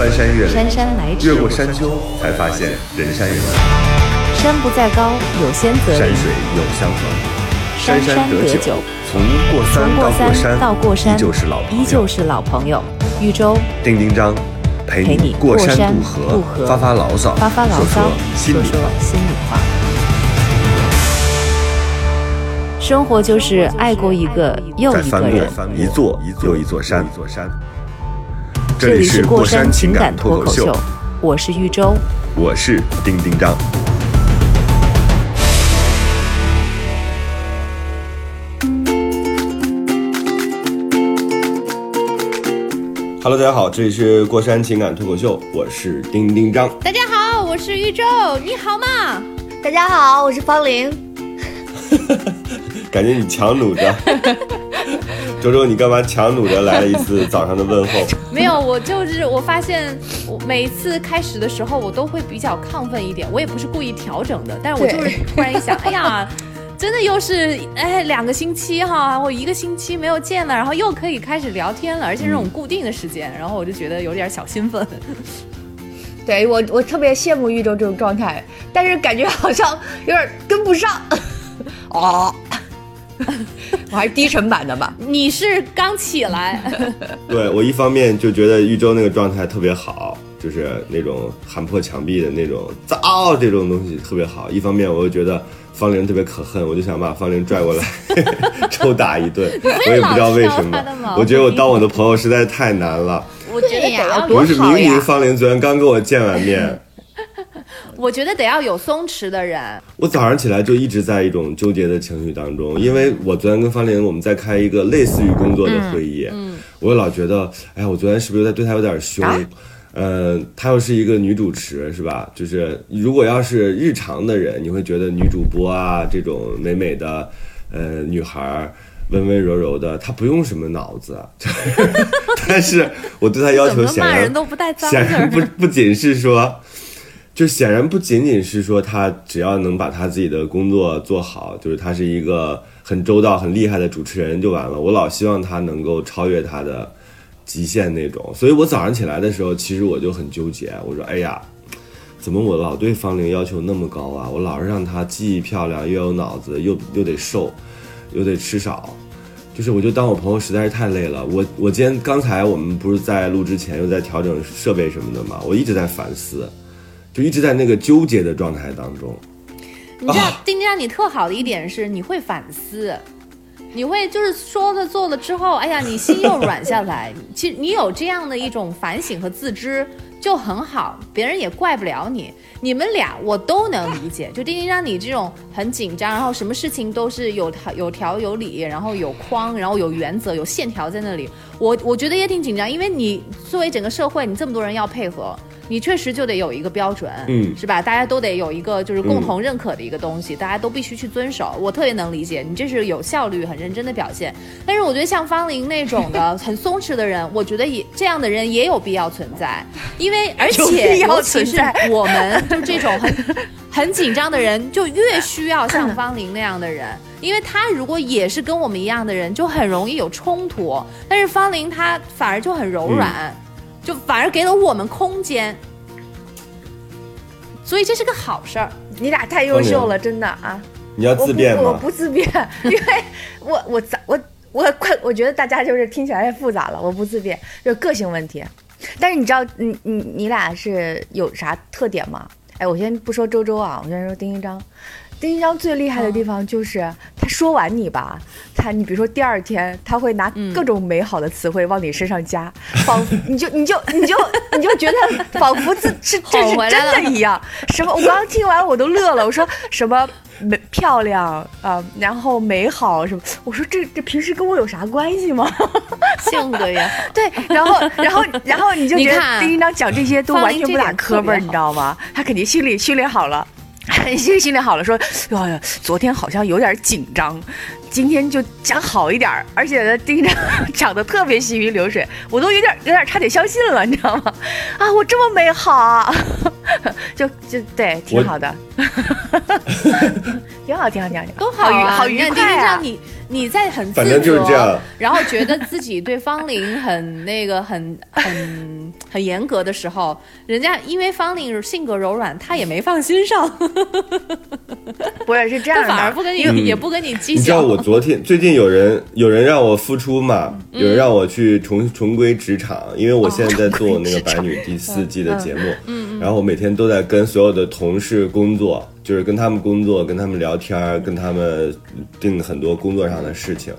翻山越岭，姗姗来迟越过山丘，才发现人山人海，山不在高，有仙则灵。山水有相逢，山山得得酒，从过山到山到过山，依旧是老朋友依旧是老朋友。豫州丁丁张陪陪你过山渡渡河，发发牢骚，发发牢骚说，心里说。心里话。生活就是爱过一个又一个人。过一座又一座山，这里是过山情感脱口秀，我是玉州。我是丁丁张。Hello，大家好，这里是过山情感脱口秀，我是丁丁张。大家好，我是玉州，你好吗？大家好，我是方玲。感觉你强弩着，周周，你干嘛强弩着来了一次早上的问候？没有，我就是我发现，我每一次开始的时候，我都会比较亢奋一点。我也不是故意调整的，但是我就是对突然一想，哎呀，真的又是哎两个星期哈，我一个星期没有见了，然后又可以开始聊天了，而且这种固定的时间，然后我就觉得有点小兴奋。对我，我特别羡慕玉州这种状态，但是感觉好像有点跟不上。哦，我还是低沉版的吧。你是刚起来，对我一方面就觉得豫州那个状态特别好，就是那种喊破墙壁的那种糟这种东西特别好；一方面我又觉得方玲特别可恨，我就想把方玲拽过来 抽打一顿。我也不知道为什么，我觉得我当我的朋友实在太难了。我觉得得要多不是明明方玲昨天刚跟我见完面，我觉得得要有松弛的人。我早上起来就一直在一种纠结的情绪当中，因为我昨天跟方玲我们在开一个类似于工作的会议，嗯我老觉得，哎呀，我昨天是不是在对她有点凶？啊呃，她又是一个女主持，是吧？就是如果要是日常的人，你会觉得女主播啊这种美美的，呃，女孩儿。温温柔柔的，她不用什么脑子，但是我对她要求显然人都不带脏显然不不仅是说，就显然不仅仅是说他只要能把他自己的工作做好，就是他是一个很周到、很厉害的主持人就完了。我老希望他能够超越他的极限那种。所以我早上起来的时候，其实我就很纠结，我说：“哎呀，怎么我老对方玲要求那么高啊？我老是让她既漂亮又有脑子，又又得瘦，又得吃少。”就是我就当我朋友实在是太累了，我我今天刚才我们不是在录之前又在调整设备什么的嘛，我一直在反思，就一直在那个纠结的状态当中。你知道啊，丁丁让你特好的一点是，你会反思，你会就是说了做了之后，哎呀，你心又软下来。其实你有这样的一种反省和自知就很好，别人也怪不了你。你们俩我都能理解，就丁丁让你这种很紧张，然后什么事情都是有条有条有理，然后有框，然后有原则，有线条在那里。我我觉得也挺紧张，因为你作为整个社会，你这么多人要配合，你确实就得有一个标准，嗯是吧？大家都得有一个就是共同认可的一个东西，大家都必须去遵守。我特别能理解你这是有效率、很认真的表现。但是我觉得像方玲那种的 很松弛的人，我觉得也这样的人也有必要存在，因为而且尤其是在我们就这种很 很紧张的人，就越需要像 方玲那样的人。因为他如果也是跟我们一样的人，就很容易有冲突。但是方玲她反而就很柔软，就反而给了我们空间，所以这是个好事儿。你俩太优秀了，真的啊！你要我不自辩吗？我不自辩，因为我我咋我我快，我觉得大家就是听起来太复杂了，我不自辩，就是个性问题。但是你知道，你你你俩是有啥特点吗？哎，我先不说周周啊，我先说丁一章。丁一章最厉害的地方就是，他说完你吧，他你比如说第二天，他会拿各种美好的词汇往你身上加，仿佛 你就你就你就你就觉得仿佛 这是这是真的一样。什么？我刚刚听完我都乐了，我说什么美漂亮啊、然后美好什么？我说这这平时跟我有啥关系吗？性格也好，对，然后然后然后你就觉得丁一章讲这些都完全不打磕巴你知道吗？他肯定心里训练好了。心里好了，说，哎呀，昨天好像有点紧张，今天就讲好一点儿。而且呢，丁一章讲的特别行云流水，我都有点有点差点相信了，你知道吗？啊，我这么美好啊，就就对，挺好的。挺好，挺好，挺好，挺都好啊，好愉好愉你看快啊。丁丁让！你你在很自反正就是这样。然后觉得自己对方玲很那个很很很严格的时候，人家因为方玲性格柔软，他也没放心上，不是是这样的，反而不跟你、嗯。也不跟你计较。你知道。我昨天最近有人有人让我复出嘛，有人让我去重重归职场，因为我现在在做那个《白女》第四季的节目，然后我每天都在跟所有的同事工作，就是跟他们工作，跟他们聊天，跟他们定很多工作上的事情。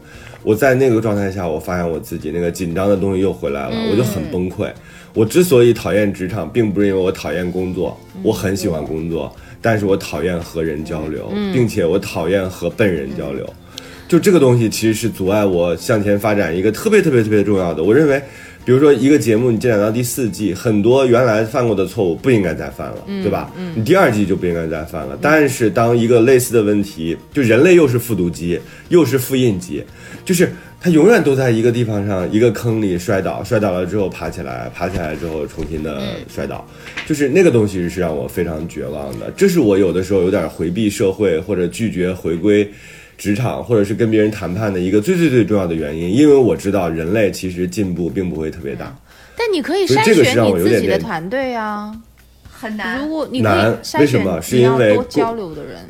我在那个状态下，我发现我自己那个紧张的东西又回来了，我就很崩溃。我之所以讨厌职场，并不是因为我讨厌工作，我很喜欢工作，但是我讨厌和人交流，并且我讨厌和笨人交流。就这个东西其实是阻碍我向前发展一个特别特别特别重要的。我认为，比如说一个节目你进展到第四季，很多原来犯过的错误不应该再犯了，对吧？你第二季就不应该再犯了。但是当一个类似的问题，就人类又是复读机，又是复印机，就是它永远都在一个地方上一个坑里摔倒，摔倒了之后爬起来，爬起来之后重新的摔倒，就是那个东西是让我非常绝望的。这是我有的时候有点回避社会或者拒绝回归。职场或者是跟别人谈判的一个最最最重要的原因，因为我知道人类其实进步并不会特别大，但你可以筛所以这个是选让我有你自己的团队啊。很难如。果你难为什么是因为多交流的人。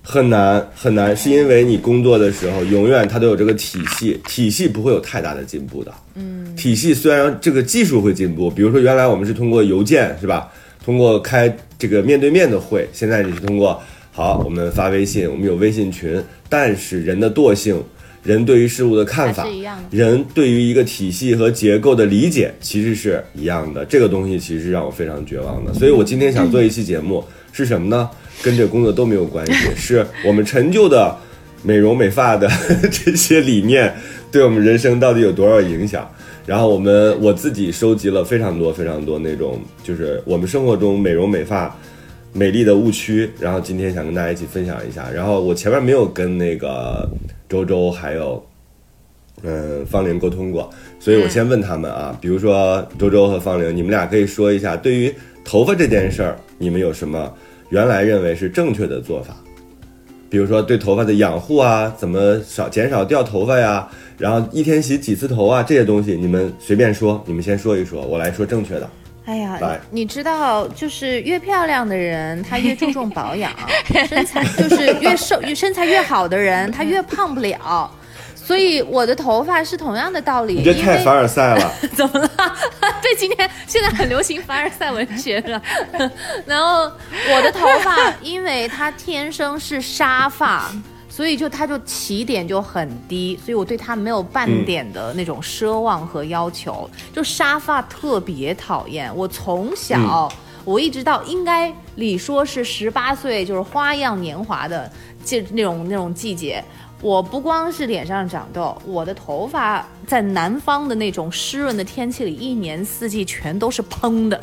很难很难，是因为你工作的时候永远它都有这个体系，体系不会有太大的进步的。嗯，体系虽然这个技术会进步，比如说原来我们是通过邮件是吧，通过开这个面对面的会，现在你是通过好我们发微信，我们有微信群，但是人的惰性。人对于事物的看法人对于一个体系和结构的理解其实是一样的。这个东西其实是让我非常绝望的。所以我今天想做一期节目，是什么呢？跟这工作都没有关系，是我们陈旧的美容美发的 这些理念对我们人生到底有多少影响。然后我们我自己收集了非常多非常多那种，就是我们生活中美容美发美丽的误区。然后今天想跟大家一起分享一下。然后我前面没有跟那个周周还有嗯方玲沟通过，所以我先问他们啊，比如说周周和方玲，你们俩可以说一下对于头发这件事儿，你们有什么原来认为是正确的做法？比如说对头发的养护啊，怎么少减少掉头发呀，然后一天洗几次头啊，这些东西你们随便说，你们先说一说，我来说正确的。哎呀来，你知道，就是越漂亮的人，他越注重保养；身材就是越瘦、越身材越好的人，他越胖不了。所以我的头发是同样的道理。你这太凡尔赛了，怎么了？对，今天现在很流行凡尔赛文学了。然后我的头发，因为它天生是沙发，所以就它就起点就很低，所以我对它没有半点的那种奢望和要求。就沙发特别讨厌，我从小。我一直到应该理说是十八岁，就是花样年华的这那种那种季节，我不光是脸上长痘，我的头发在南方的那种湿润的天气里，一年四季全都是蓬的，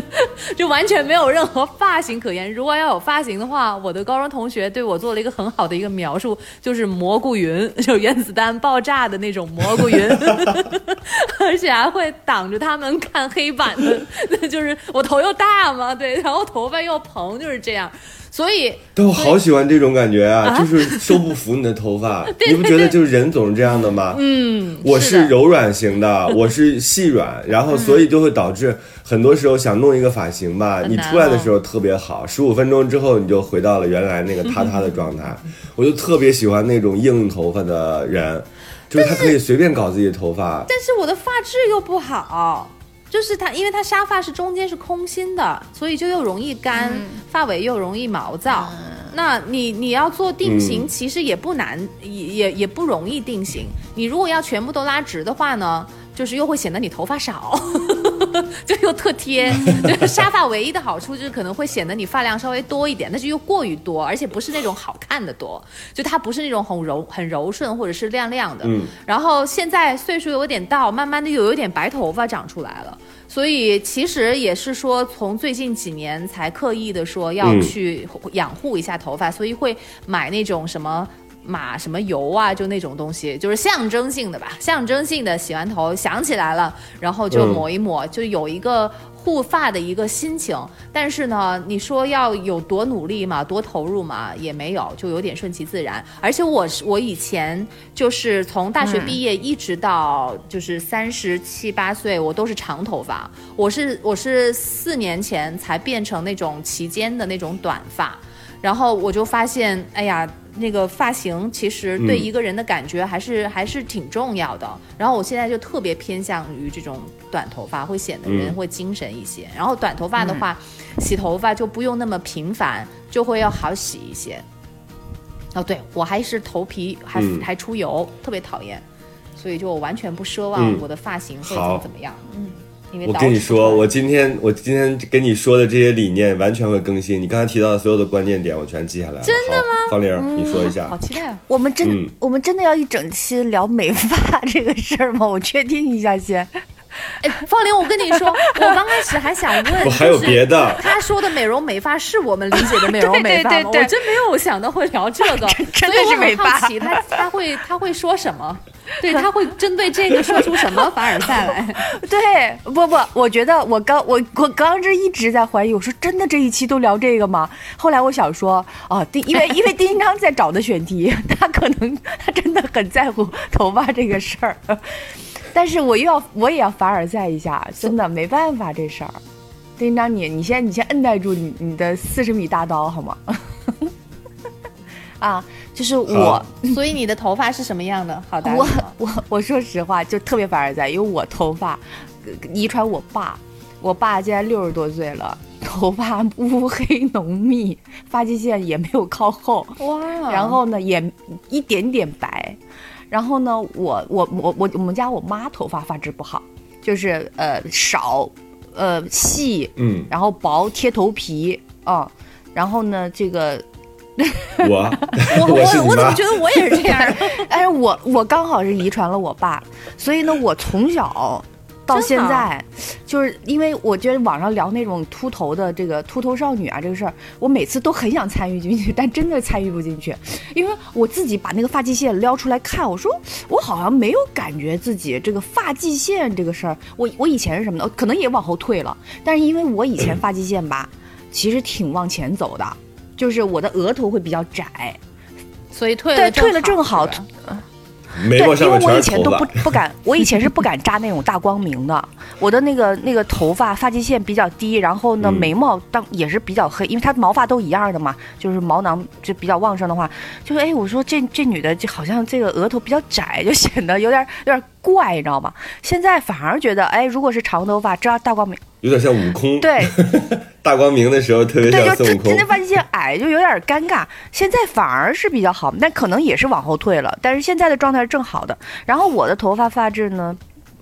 就完全没有任何发型可言。如果要有发型的话，我的高中同学对我做了一个很好的一个描述，就是蘑菇云，就原子弹爆炸的那种蘑菇云，而且还会挡着他们看黑板的，那就是我头又大嘛，对，然后头发又蓬，就是这样。所以但我好喜欢这种感觉啊，啊？就是收不服你的头发，对你不觉得就是人总是这样的吗？嗯，我是柔软型的，我是细软，然后所以就会导致很多时候想弄一个发型吧，你出来的时候特别好，十五分钟之后你就回到了原来那个塌塌的状态。我就特别喜欢那种硬头发的人，就是他可以随便搞自己的头发。但是我的发质又不好，就是它，因为它沙发是中间是空心的，所以就又容易干，发尾又容易毛躁。那你你要做定型，嗯其实也不难，也也也不容易定型。你如果要全部都拉直的话呢？就是又会显得你头发少，就又特贴。就是沙发唯一的好处就是可能会显得你发量稍微多一点，但是又过于多，而且不是那种好看的多，就它不是那种很柔很柔顺或者是亮亮的。嗯然后现在岁数有点到，慢慢的又有点白头发长出来了，所以其实也是说从最近几年才刻意的说要嗯去养护一下头发，所以会买那种什么。码什么油啊，就那种东西，就是象征性的吧，象征性的洗完头想起来了，然后就嗯抹一抹，就有一个护发的一个心情。但是呢，你说要有多努力嘛，多投入嘛，也没有，就有点顺其自然。而且我是我以前就是从大学毕业一直到就是三十七八岁，我都是长头发。我是我是四年前才变成那种齐肩的那种短发，然后我就发现，哎呀。那个发型其实对嗯一个人的感觉还是、还是挺重要的。然后我现在就特别偏向于这种短头发，会显得人嗯会精神一些。然后短头发的话，洗头发就不用那么频繁，就会要好洗一些。哦，对我还是头皮还、嗯还出油，特别讨厌，所以就完全不奢望嗯我的发型会怎么怎么样。嗯，我跟你说，我今天我今天跟你说的这些理念完全会更新。你刚才提到的所有的关键点，我全记下来了。真的吗？方玲儿，你说一下好。期待啊！我们真、嗯我们真的要一整期聊美发这个事儿吗？我确定一下先。哎，方玲，我跟你说，我刚开始还想问，我还有就是别的，他说的美容美发是我们理解的美容美发吗？对对对对我真没有想到会聊这个，真的所以我很是美发好奇他他会他会说什么？对，他会针对这个说出什么凡尔赛来？对，不不，我觉得我刚我我刚这一直在怀疑，我说真的这一期都聊这个吗？后来我想说，哦，丁因为因为丁一章在找的选题，他可能他真的很在乎头发这个事儿，但是我又要我也要凡尔赛一下，真的没办法这事儿。丁一章，你你先你先摁耐住你你的四十米大刀好吗？啊，就是我。所以你的头发是什么样的？好的，我我我说实话，就特别凡尔赛，因为我头发呃遗传我爸，我爸现在六十多岁了，头发乌黑浓密，发际线也没有靠后，哇，然后呢也一点点白，然后呢我我我我我们家我妈头发发质不好，就是呃少，呃细，嗯，然后薄贴头皮啊、然后呢这个 我我我我怎么觉得我也是这样？但是我我刚好是遗传了我爸，所以呢，我从小到现在，就是因为我觉得网上聊那种秃头的这个秃头少女啊这个事儿，我每次都很想参与进去，但真的参与不进去，因为我自己把那个发际线撩出来看，我说我好像没有感觉自己这个发际线这个事儿，我我以前是什么呢？可能也往后退了，但是因为我以前发际线吧，其实挺往前走的。就是我的额头会比较窄，所以退对，了退了正好，是吧眉毛对，因为我以前都不。不敢，我以前是不敢扎那种大光明的。我的那个那个头发发际线比较低，然后呢嗯眉毛当也是比较黑，因为它毛发都一样的嘛，就是毛囊就比较旺盛的话，就是哎，我说这这女的就好像这个额头比较窄，就显得有点有点怪，你知道吗？现在反而觉得哎，如果是长头发扎大光明，有点像悟空，对大光明的时候特别对，像孙悟空就这这那。发际线矮就有点尴尬。现在反而是比较好，但可能也是往后退了，但是现在的状态是正好的。然后我的头发发质呢，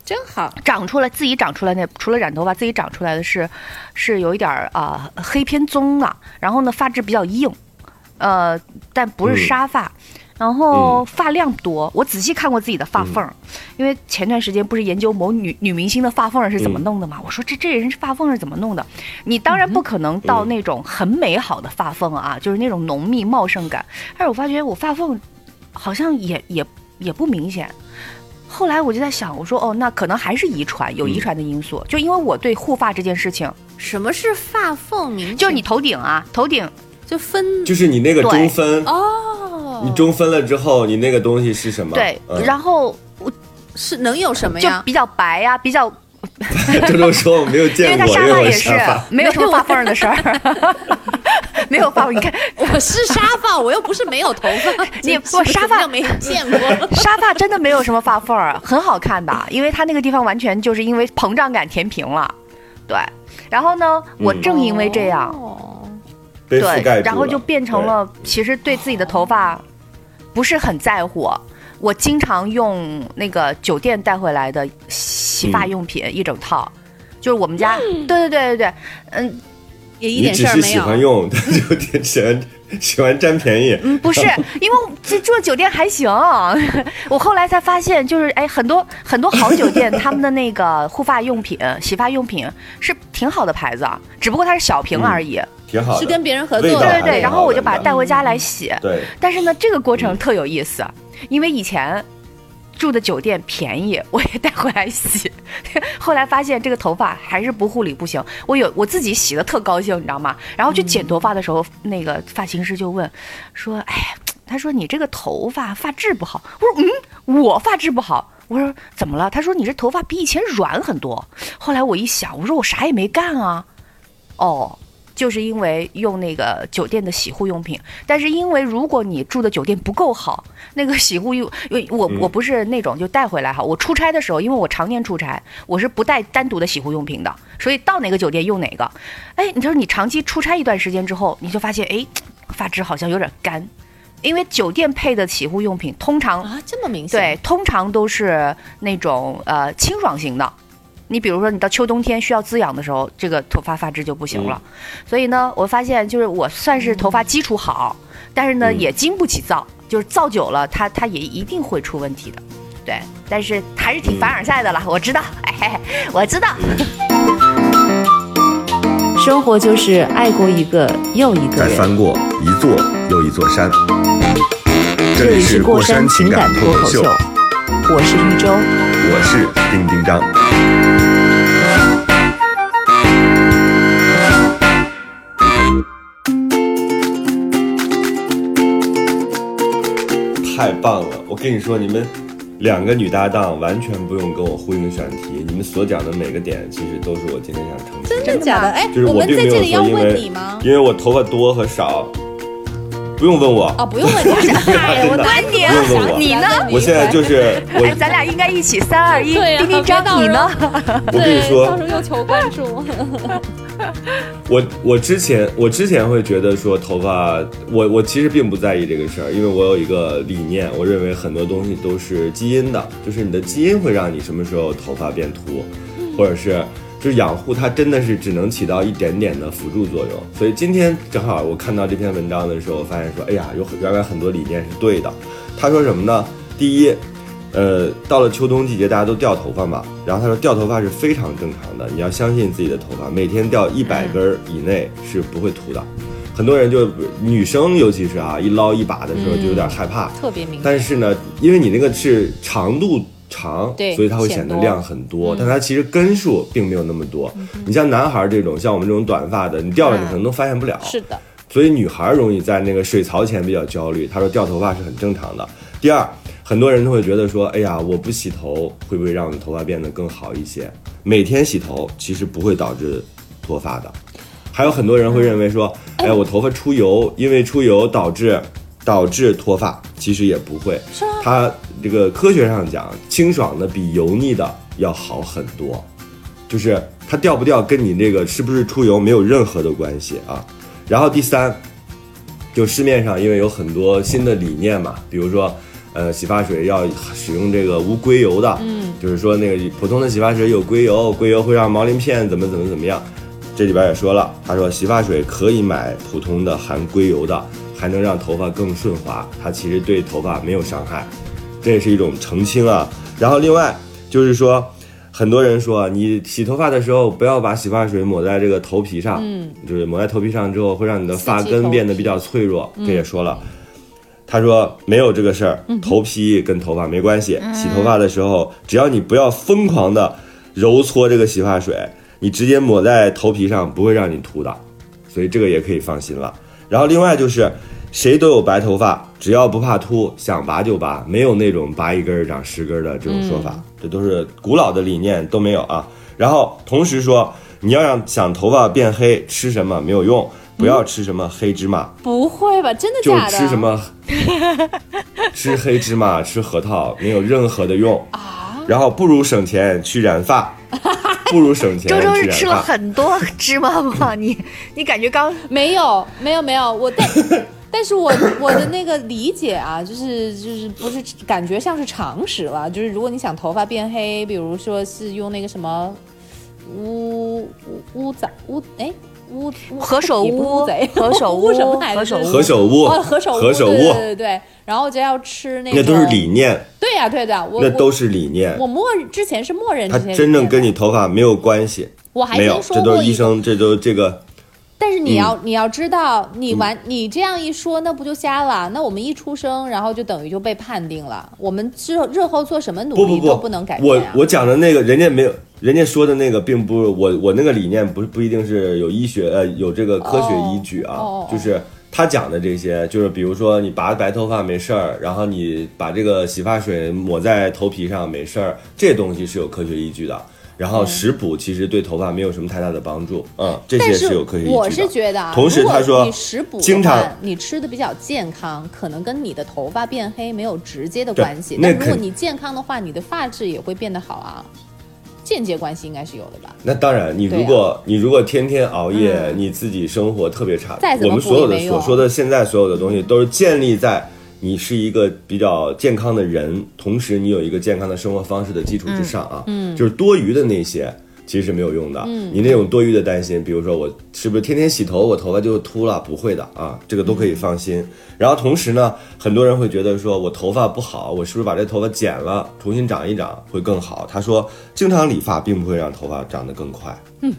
真好。长出来自己长出来那除了染头发，自己长出来的是是有一点儿啊、黑偏棕的，然后呢发质比较硬，呃，但不是嗯沙发。然后嗯发量多，我仔细看过自己的发缝儿，因为前段时间不是研究某女女明星的发缝儿是怎么嗯弄的嘛？我说这这人发缝是怎么弄的？你当然不可能到那种很美好的发缝啊，就是那种浓密茂盛感。但是我发觉我发缝好像也也也不明显。后来我就在想，我说哦，那可能还是遗传，有遗传的因素。就因为我对护发这件事情，什么是发缝明？就是你头顶啊，头顶就分就是你那个中分，哦，你中分了之后，你那个东西是什么？对，嗯、然后是能有什么呀？就比较白呀、比较，周周说我没有因为他见过任何沙发也是发，没有什么发缝的事儿，没有发缝。你看我是沙发，我又不是没有头发。你这不沙发没见过。沙发真的没有什么发缝儿，很好看的，因为它那个地方完全就是因为膨胀感填平了，对。然后呢，我正因为这样，哦被覆盖对，然后就变成了其实对自己的头发不是很在乎。我经常用那个酒店带回来的洗发用品、一整套，就是我们家，对对对对对，嗯，也一点事儿没有。喜欢用，但就喜欢 喜欢占便宜。嗯，不是，因为这住的酒店还行。我后来才发现，就是哎，很多很多好酒店，他们的那个护发用品、洗发用品是挺好的牌子啊，只不过它是小瓶而已。挺好的，是跟别人合作的对对对，然后我就把它带回家来洗。对，但是呢，这个过程特有意思，因为以前住的酒店便宜，我也带回来洗，后来发现这个头发还是不护理不行。我有我自己洗的特高兴，你知道吗？然后去剪头发的时候，那个发型师就问说：“哎，他说你这个头发发质不好。”我说：“嗯，我发质不好。”我说：“怎么了？”他说：“你这头发比以前软很多。”后来我一想，我说我啥也没干啊。哦，就是因为用那个酒店的洗护用品，但是因为如果你住的酒店不够好，那个洗护用，因为我我不是那种就带回来哈，我出差的时候，因为我常年出差，我是不带单独的洗护用品的，所以到哪个酒店用哪个。哎，你说你长期出差一段时间之后，你就发现哎，发质好像有点干，因为酒店配的洗护用品通常啊，这么明显？对，通常都是那种呃清爽型的。你比如说，你到秋冬天需要滋养的时候，这个头发发质就不行了。所以呢，我发现就是我算是头发基础好，但是呢嗯也经不起造，就是造久了，它它也一定会出问题的。对，但是还是挺凡尔赛的啦，我知道，哎，我知道。生活就是爱过一个又一个人。再翻过一座又一座山。这里是过山情感脱口秀，我是一周。我是丁丁张。太棒了！我跟你说，你们两个女搭档完全不用跟我呼应选题，你们所讲的每个点其实都是我今天想呈现的。真的假的？哎就是，我们并没有在这里要说因为问你吗？因为我头发多和少，不用问我。哦，不用问你，哎，我哪里不用问我你呢我现在就是我哎，咱俩应该一起三二一，对呀丁丁张，别到你呢？我跟你，说到，时候又求关注。我我之前我之前会觉得说头发，我我其实并不在意这个事儿，因为我有一个理念，我认为很多东西都是基因的，就是你的基因会让你什么时候头发变秃，或者是就是养护它真的是只能起到一点点的辅助作用。所以今天正好我看到这篇文章的时候，我发现说，哎呀，有很原来很多理念是对的。他说什么呢？第一，呃，到了秋冬季节，大家都掉头发嘛。然后他说，掉头发是非常正常的，你要相信自己的头发，每天掉一百根儿以内是不会秃的。很多人就女生，尤其是啊，一捞一把的时候就有点害怕。特别明显。但是呢，因为你那个是长度长，所以它会显得量很多，但它其实根数并没有那么多。你像男孩儿这种，像我们这种短发的，你掉了你可能都发现不了。是的，所以女孩儿容易在那个水槽前比较焦虑。她说掉头发是很正常的。第二，很多人都会觉得说，哎呀，我不洗头会不会让我的头发变得更好一些？每天洗头其实不会导致脱发的。还有很多人会认为说，哎，我头发出油，因为出油导致导致脱发，其实也不会。它这个科学上讲，清爽的比油腻的要好很多，就是它掉不掉跟你这个是不是出油没有任何的关系啊。然后第三，就市面上因为有很多新的理念嘛，比如说，呃，洗发水要使用这个无硅油的，嗯，就是说那个普通的洗发水有硅油，硅油会让毛鳞片怎么怎么怎么样。这里边也说了，他说洗发水可以买普通的含硅油的，还能让头发更顺滑，它其实对头发没有伤害，这也是一种澄清啊。然后另外就是说，很多人说你洗头发的时候不要把洗发水抹在这个头皮上，嗯，就是抹在头皮上之后会让你的发根变得比较脆弱，这也说了。他说没有这个事儿，头皮跟头发没关系。洗头发的时候，只要你不要疯狂的揉搓这个洗发水，你直接抹在头皮上不会让你秃的，所以这个也可以放心了。然后另外就是，谁都有白头发，只要不怕秃，想拔就拔，没有那种拔一根儿长十根儿的这种说法，这都是古老的理念都没有啊。然后同时说，你要让想头发变黑，吃什么没有用，不要吃什么黑芝麻。不会吧？真的假的？吃什么，吃黑芝麻、吃核桃没有任何的用啊？然后不如省钱去染发，不如省钱周周是吃了。很多芝麻吗？你你感觉刚没有，没有，没有，我但但是我我的那个理解啊，就是就是不是感觉像是常识了，就是如果你想头发变黑，比如说是用那个什么乌乌乌杂乌哎乌乌 何首乌贼，何首乌什么乌来着？何首乌。何首乌，哦，何首乌，何首对对乌，对对对，然后就要吃那个，那都是理念，对呀、对的，我那都我是理念。我，默之前是默认它这些，真正跟你，头发没有关系，我还没有，听说这都是医生，这都这个但是你嗯要、你要知道，你完、你这样一说，那不就瞎了？那我们一出生，然后就等于就被判定了，我们之后日后做什么努力都不能改变啊。我讲的那个，人家没有，人家说的那个并不是我我那个理念不是不一定是有医学呃有这个科学依据啊，就是他讲的这些，就是比如说你拔白头发没事儿，然后你把这个洗发水抹在头皮上没事儿，这东西是有科学依据的。然后食补其实对头发没有什么太大的帮助，嗯，这些但是有科学依据的。我是觉得啊，同时如果他说你食补经常你吃的比较健康，可能跟你的头发变黑没有直接的关系。那但如果你健康的话，你的发质也会变得好啊，间接关系应该是有的吧？那当然，你如果、你如果天天熬夜，你自己生活特别差，再怎么我们所有的所说的现在所有的东西都是建立在你是一个比较健康的人，同时你有一个健康的生活方式的基础之上啊，嗯，就是多余的那些。其实是没有用的，嗯，你那种多余的担心，比如说我是不是天天洗头，我头发就秃了？不会的啊，这个都可以放心。然后同时呢，很多人会觉得说我头发不好，我是不是把这头发剪了，重新长一长会更好？他说，经常理发并不会让头发长得更快，嗯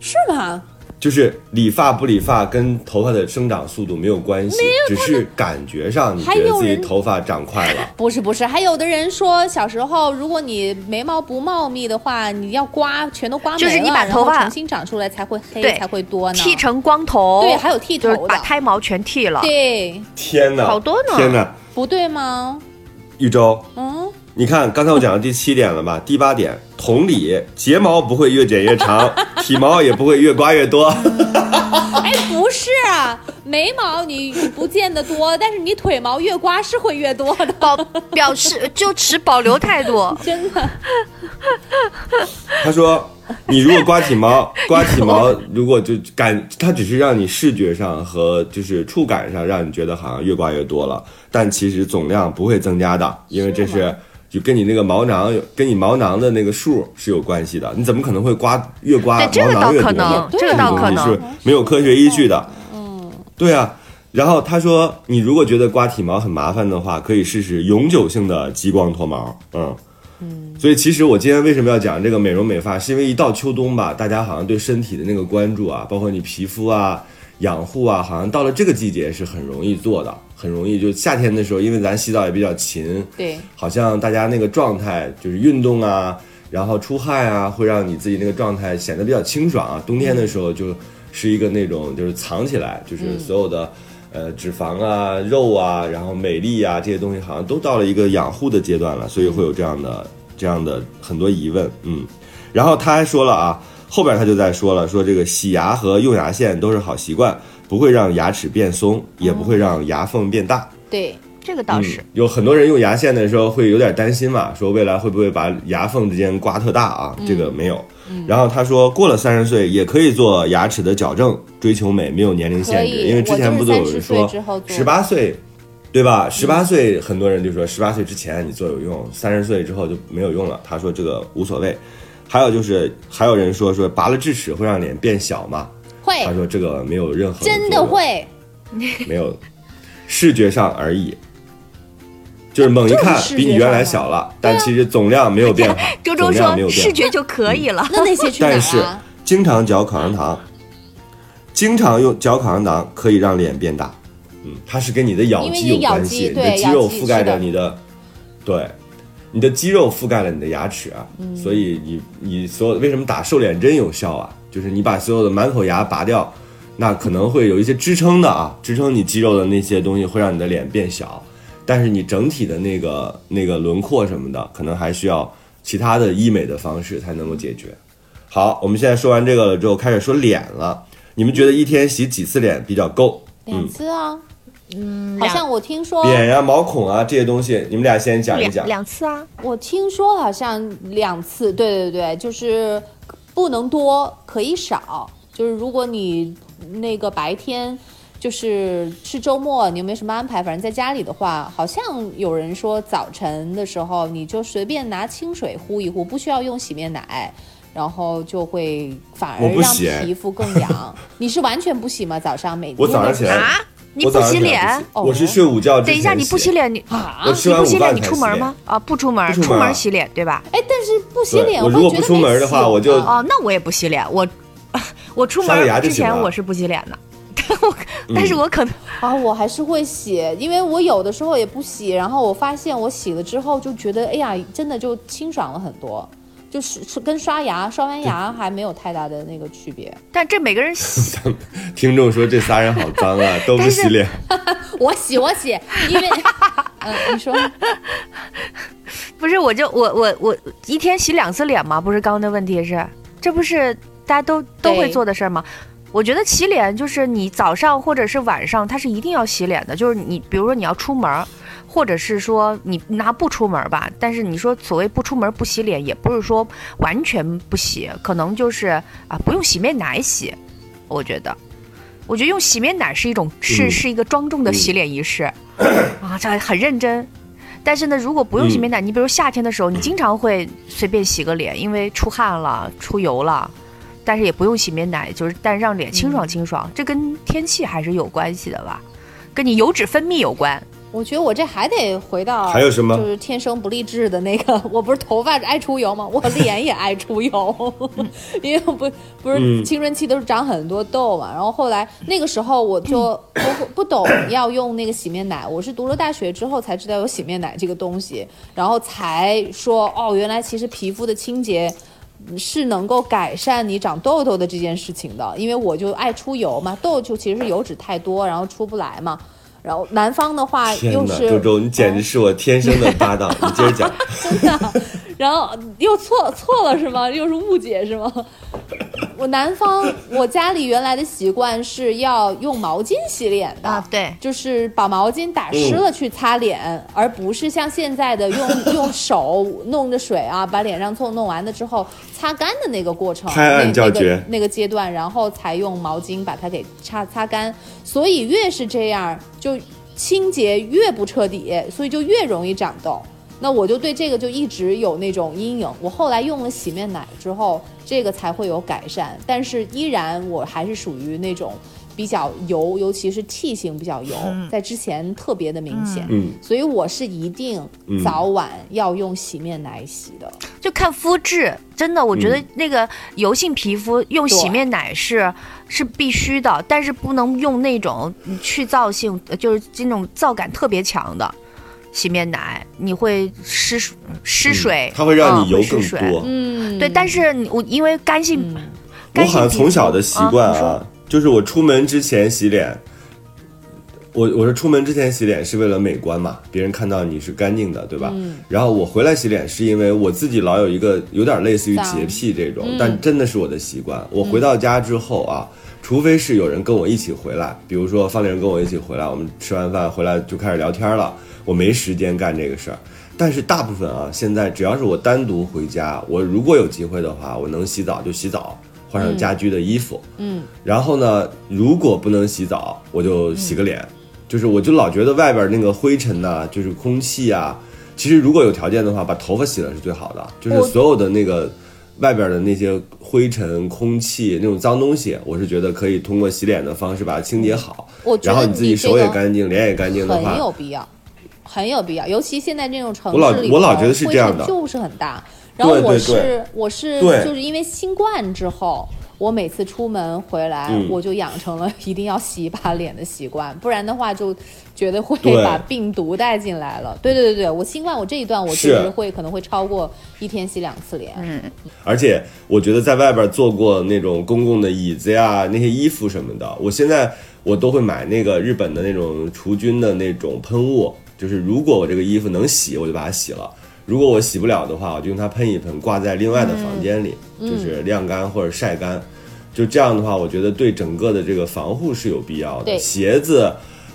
是吗？就是理发不理发跟头发的生长速度没有关系，只是感觉上你觉得自己头发长快了。不是不是，还有的人说，小时候如果你眉毛不茂密的话，你要刮，全都刮没了，就是你把然后头发重新长出来才会黑，对才会多呢。剃成光头，对，还有剃就是头的，把胎毛全剃了。对，天哪，好多呢天哪，不对吗？一周，嗯，你看刚才我讲到第七点了吧？第八点，同理，睫毛不会越剪越长，体毛也不会越刮越多。哎，不是啊，眉毛你不见得多，但是你腿毛越刮是会越多的，保表示就持保留态度。真的。他说，你如果刮体毛，刮体毛如果就感，它只是让你视觉上和就是触感上让你觉得好像越刮越多了，但其实总量不会增加的，因为这是。就跟你那个毛囊有，跟你毛囊的那个数是有关系的。你怎么可能会刮越刮毛囊越倒可多呢能？这个倒可能是没有科学依据的。嗯，对啊。然后他说，你如果觉得刮体毛很麻烦的话，可以试试永久性的激光脱毛。嗯。所以其实我今天为什么要讲这个美容美发，是因为一到秋冬吧，大家好像对身体的那个关注啊，包括你皮肤啊、养护啊，好像到了这个季节是很容易做的，很容易。就夏天的时候，因为咱洗澡也比较勤，对，好像大家那个状态就是运动啊，然后出汗啊，会让你自己那个状态显得比较清爽啊。冬天的时候就是一个那种就是藏起来，就是所有的。呃，脂肪啊、肉啊，然后美丽啊这些东西，好像都到了一个养护的阶段了，所以会有这样的、这样的很多疑问。嗯，然后他还说了啊，后边他就在说了，说这个洗牙和用牙线都是好习惯，不会让牙齿变松，也不会让牙缝变大。对，这个倒是嗯，有很多人用牙线的时候会有点担心嘛，说未来会不会把牙缝之间刮特大啊？这个没有。然后他说，过了三十岁也可以做牙齿的矫正，追求美没有年龄限制，因为之前不都有人我就是30说十八岁。对吧？十八岁，很多人就说十八岁之前你做有用，三十岁之后就没有用了。他说这个无所谓。还有就是，还有人说说拔了智齿会让脸变小吗？会他说这个没有任何真的会，没有，视觉上而已。就是猛一看比你原来小了，但其实总量没有变好，周周总量没有变好。说视觉就可以了。那那些去哪但是？经常嚼口香糖，经常用嚼口香糖可以让脸变大。嗯，它是跟你的咬肌有关系，你的肌肉覆盖着你的，对，你的肌肉覆盖了你的牙齿啊，所以你你所有为什么打瘦脸针有效啊？就是你把所有的满口牙拔掉，那可能会有一些支撑的啊，支撑你肌肉的那些东西会让你的脸变小，但是你整体的那个那个轮廓什么的，可能还需要其他的医美的方式才能够解决。好，我们现在说完这个了之后，开始说脸了。你们觉得一天洗几次脸比较够？两次啊，好像我听说，脸呀、毛孔啊这些东西，你们俩先讲一讲两。两次啊，我听说好像两次，对对对，就是不能多，可以少。就是如果你那个白天就是是周末，你有没有什么安排？反正在家里的话，好像有人说早晨的时候你就随便拿清水呼一呼，不需要用洗面奶。然后就会反而让皮肤更痒。你是完全不洗吗？早上每天我早上起来啊，你不洗脸我是睡午觉等一下，你不洗脸，你啊我吃你不洗脸，完午饭你出门吗？啊，不出门，出门洗脸，对吧？哎，但是不洗脸，对我如果不觉得没门的话我就哦，那我也不洗脸，我 我出门之前我是不洗脸的，我但是我可能 啊，我还是会洗，因为我有的时候也不洗，然后我发现我洗了之后就觉得，哎呀，真的就清爽了很多，就是是跟刷牙刷完牙还没有太大的那个区别。但这每个人 洗听众说这仨人好脏啊，都不洗脸。我洗我洗，因为，嗯、你说不是，我就我我我一天洗两次脸吗？不是刚刚的问题是，这不是大家都都会做的事儿吗？我觉得洗脸就是你早上或者是晚上，它是一定要洗脸的。就是你比如说你要出门儿，或者是说你拿不出门儿吧，但是你说所谓不出门儿不洗脸，也不是说完全不洗，可能就是啊不用洗面奶洗。我觉得，我觉得用洗面奶是一种是、嗯是一个庄重的洗脸仪式、啊，这很认真。但是呢，如果不用洗面奶，你比如夏天的时候，你经常会随便洗个脸，因为出汗了、出油了，但是也不用洗面奶，就是但让脸清爽清爽，这跟天气还是有关系的吧，跟你油脂分泌有关。我觉得我这还得回到还有什么就是天生不励志的那个，我不是头发爱出油吗？我脸也爱出油，因为我不不是嗯青春期都是长很多痘嘛。然后后来那个时候我就 不不懂要用那个洗面奶，我是读了大学之后才知道有洗面奶这个东西，然后才说哦，原来其实皮肤的清洁。是能够改善你长痘痘的这件事情的，因为我就爱出油嘛，痘就其实是油脂太多，然后出不来嘛。然后南方的话，又是周周，你简直是我天生的 搭档。你接着讲。真的然后又错错了是吗？又是误解是吗？我南方我家里原来的习惯是要用毛巾洗脸的啊对就是把毛巾打湿了去擦脸，而不是像现在的用 用手弄着水啊，把脸上搓弄完了之后擦干的那个过程，拍案那叫绝那个那个阶段，然后才用毛巾把它给擦擦干。所以越是这样，就清洁越不彻底，所以就越容易长痘。那我就对这个就一直有那种阴影。我后来用了洗面奶之后，这个才会有改善，但是依然我还是属于那种比较油，尤其是 T 型比较油，在之前特别的明显。嗯，所以我是一定早晚要用洗面奶洗的。就看肤质，真的，我觉得那个油性皮肤用洗面奶是是必须的，但是不能用那种去皂性，呃就是这种皂感特别强的洗面奶，你会失水失水，它会让嗯你油更多。嗯，对，但是我因为干性，我干性好像从小的习惯啊啊，就是我出门之前洗脸。我我是出门之前洗脸是为了美观嘛，别人看到你是干净的，对吧？嗯然后我回来洗脸是因为我自己老有一个有点类似于洁癖这种，嗯但真的是我的习惯。我回到家之后啊，除非是有人跟我一起回来，比如说方玲跟我一起回来，我们吃完饭回来就开始聊天了，我没时间干这个事儿。但是大部分啊，现在只要是我单独回家，我如果有机会的话，我能洗澡就洗澡，换上家居的衣服，嗯，然后呢，如果不能洗澡，我就洗个脸，就是我就老觉得外边那个灰尘呐、就是空气啊，其实如果有条件的话，把头发洗了是最好的，就是所有的那个外边的那些灰尘、空气那种脏东西，我是觉得可以通过洗脸的方式把它清洁好，我然后你自己手也干净，脸也干净的很话，有必要，很有必要，尤其现在这种城市里头我老觉得是这样的灰尘就是很大。然后我是我是就是因为新冠之后，我每次出门回来，嗯我就养成了一定要洗一把脸的习惯，不然的话就觉得会把病毒带进来了。对对对对，我新冠我这一段我确是实会可能会超过一天洗两次脸。嗯而且我觉得在外边坐过那种公共的椅子呀，那些衣服什么的，我现在我都会买那个日本的那种除菌的那种喷雾，就是如果我这个衣服能洗，我就把它洗了；如果我洗不了的话，我就用它喷一喷，挂在另外的房间里，就是晾干或者晒干。就这样的话，我觉得对整个的这个防护是有必要的。鞋子。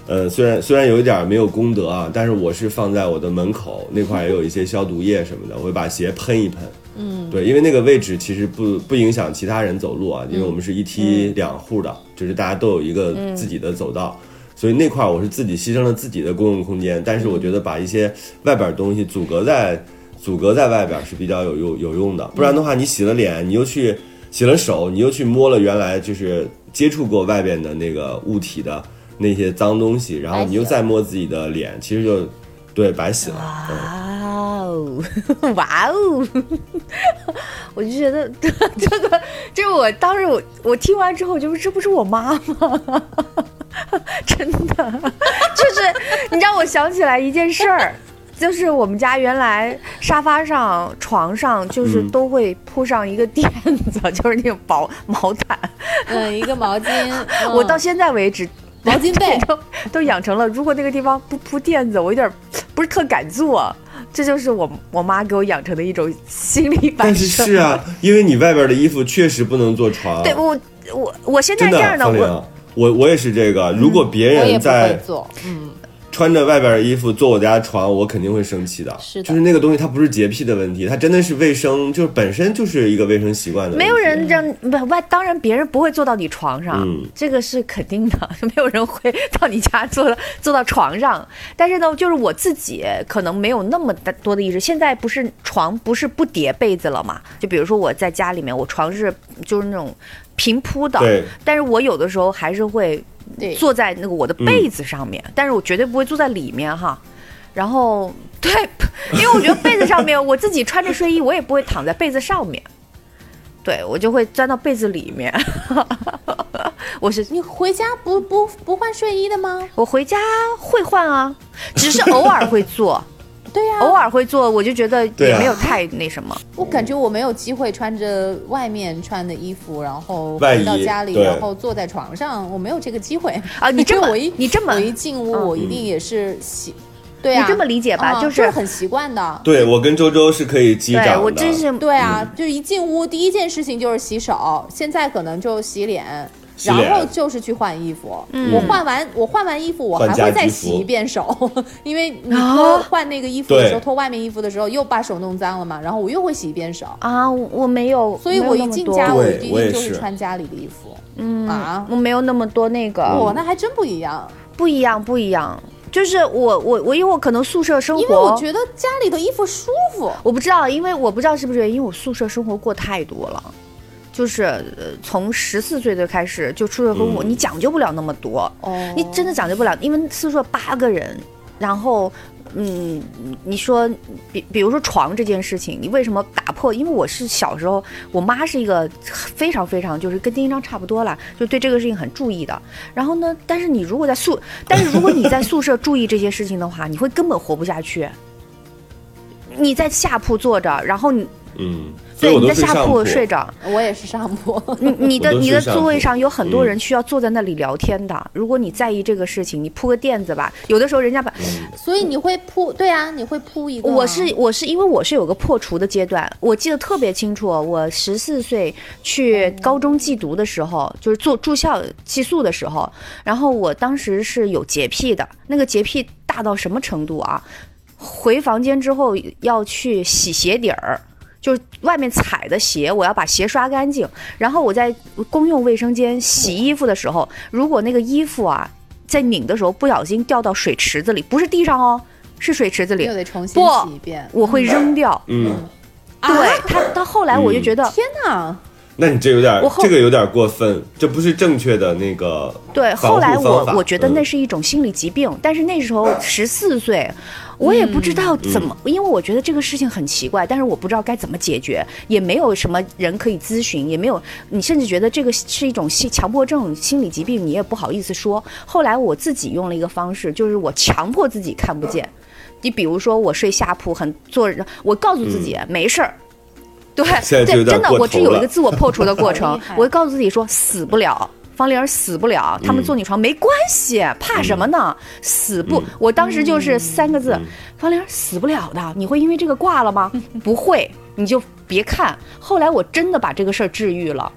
呃，虽然虽然有一点没有功德啊，但是我是放在我的门口那块儿也有一些消毒液什么的，我会把鞋喷一喷。嗯，对，因为那个位置其实不不影响其他人走路啊，因为我们是一梯两户的，就是大家都有一个自己的走道，所以那块儿我是自己牺牲了自己的公共空间，但是我觉得把一些外边儿东西阻隔在阻隔在外边是比较有用有用的。不然的话，你洗了脸，你又去洗了手，你又去摸了原来就是接触过外边的那个物体的那些脏东西，然后你又再摸自己的脸，其实就对白洗了。嗯 哇哦，哇哦！我就觉得这个，这我当时我我听完之后，就是这不是我妈吗？真的，就是你让，我想起来一件事儿，就是我们家原来沙发上、床上就是嗯都会铺上一个垫子，就是那种薄毛毯。嗯，一个毛巾，嗯我到现在为止，毛巾被都都养成了，如果那个地方不铺垫子，我有点儿不是特敢坐。这就是我我妈给我养成的一种心理反但是。是啊，因为你外边的衣服确实不能坐床。对我我我现在这样的我我我也是这个。如果别人在做，嗯，穿着外边的衣服坐我家床，我肯定会生气的。是的就是那个东西，它不是洁癖的问题，它真的是卫生，就是本身就是一个卫生习惯的问题。没有人让不外，当然别人不会坐到你床上，嗯这个是肯定的，没有人会到你家坐到坐到床上。但是呢，就是我自己可能没有那么大多的意识。现在不是床不是不叠被子了嘛？就比如说我在家里面，我床是就是那种平铺的，对但是我有的时候还是会，坐在那个我的被子上面，但是我绝对不会坐在里面哈。然后 对，因为我觉得被子上面，我自己穿着睡衣，我也不会躺在被子上面，对我就会钻到被子里面。我是你回家不不不换睡衣的吗？我回家会换啊，只是偶尔会做，对呀、偶尔会做，我就觉得也没有太那什么。我感觉我没有机会穿着外面穿的衣服，然后回到家里，然后坐在床上，我没有这个机会啊你这么 我一你这么我一进屋，嗯我一定也是洗，对啊，你这么理解吧啊就是这很习惯的。对我跟周周是可以击掌对的。我真是对啊，就一进屋第一件事情就是洗手，现在可能就洗脸。然后就是去换衣服，嗯。我换完我换完衣服，我还会再洗一遍手，因为你啊脱换那个衣服的时候，脱外面衣服的时候又把手弄脏了嘛，然后我又会洗一遍手，啊，我我没有，所以我一进家我对一定就是穿家里的衣服。嗯啊？我没有那么多那个。哇，那还真不一样，不一样，不一样。就是我我我因为我可能宿舍生活，因为我觉得家里的衣服舒服。我不知道，因为我不知道是不是因为我宿舍生活过太多了，就是呃从十四岁就开始就宿舍生活，嗯你讲究不了那么多，哦你真的讲究不了，因为宿舍八个人，然后。嗯，你说，比比如说床这件事情，你为什么打破？因为我是小时候，我妈是一个非常非常就是跟丁一章差不多了，就对这个事情很注意的。然后呢，但是你如果在宿，但是如果你在宿舍注意这些事情的话，你会根本活不下去。你在下铺坐着，然后你嗯，对我都你在下铺睡着，我也是上铺，你你的你的座位上有很多嗯人需要坐在那里聊天的。如果你在意这个事情，你铺个垫子吧。有的时候人家把所以你会铺，对啊，你会铺一个吗。我是我是因为我是有个破除的阶段，我记得特别清楚。我十四岁去高中寄读的时候，就是做住校寄宿的时候，然后我当时是有洁癖的，那个洁癖大到什么程度啊？回房间之后要去洗鞋底儿。就是外面踩的鞋，我要把鞋刷干净。然后我在公用卫生间洗衣服的时候，如果那个衣服啊在拧的时候不小心掉到水池子里，不是地上哦，是水池子里又，得重新洗一遍。我会扔掉。嗯，对他，到后来我就觉得，天哪！那你这有点这个有点过分，这不是正确的那个对，防护后来我我觉得嗯那是一种心理疾病，但是那时候十四岁，我也不知道怎么，因为我觉得这个事情很奇怪，但是我不知道该怎么解决，也没有什么人可以咨询，也没有，你甚至觉得这个是一种心强迫症、心理疾病，你也不好意思说。后来我自己用了一个方式，就是我强迫自己看不见。你比如说，我睡下铺很坐着，我告诉自己、没事儿。对，对，真的，我这有一个自我破除的过程 我会告诉自己说死不了。方玲儿死不了，他们坐你床没关系，怕什么呢？死不，我当时就是三个字，方玲儿死不了的。你会因为这个挂了吗？不会，你就别看。后来我真的把这个事儿治愈了。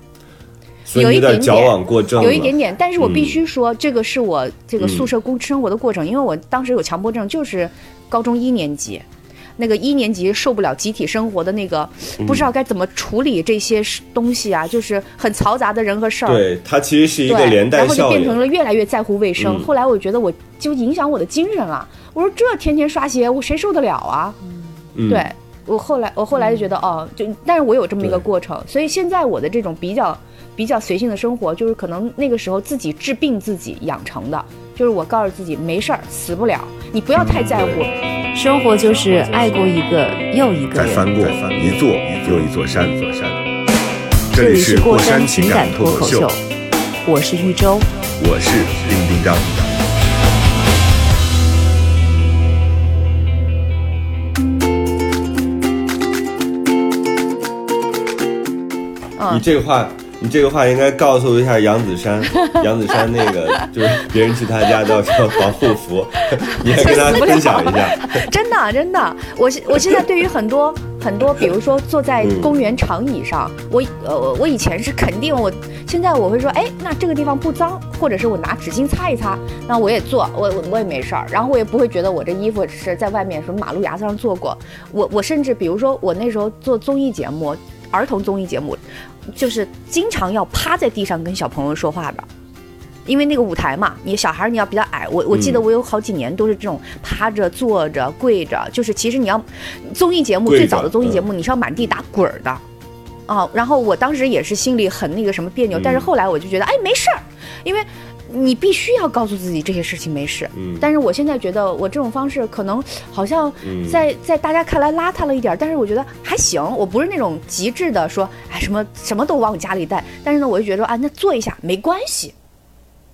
有一点点有一点点，但是我必嗯须说，这个是我这个宿舍工生活的过程，因为我当时有强迫症，就是高中一年级。那个一年级受不了集体生活的那个，不知道该怎么处理这些事东西啊，就是很嘈杂的人和事儿。对，它其实是一个，连带然后就。变成了越来越在乎卫生。嗯后来我觉得我就影响我的精神了。我说这天天刷鞋，我谁受得了啊？嗯对，我后来我后来就觉得哦，就但是我有这么一个过程，所以现在我的这种比较比较随性的生活，就是可能那个时候自己治病自己养成的，就是我告诉自己没事儿，死不了，你不要太在乎。生活就是爱过一个又一个人。再翻过一座又一座山。这里这里是过山山情情感感脱口秀脱口秀，，我是玉州。我是丁丁张。你这个话，你这个话应该告诉一下杨子珊，杨子珊那个就是别人去他家都要穿防护服，你还跟他分享一下。真的真的，我现我现在对于很多很多，比如说坐在嗯。公园长椅上，我呃我以前是肯定我，现在我会说，哎，那这个地方不脏，或者是我拿纸巾擦一擦，那我也坐，我我我也没事儿，然后我也不会觉得我这衣服是在外面什么马路牙子上坐过，我我甚至比如说我那时候做综艺节目，儿童综艺节目，就是经常要趴在地上跟小朋友说话的。因为那个舞台嘛，你小孩你要比较矮，我我记得嗯我有好几年都是这种趴着、坐着、跪着，就是其实你要综艺节目最早的综艺节目你是要满地打滚儿的，啊，然后我当时也是心里很那个什么别扭，但是嗯后来我就觉得哎没事儿，因为你必须要告诉自己这些事情没事，嗯。但是我现在觉得我这种方式可能好像嗯。在在大家看来邋遢了一点儿，但是我觉得还行，我不是那种极致的说哎什么什么都往家里带，但是呢我就觉得啊那做一下没关系。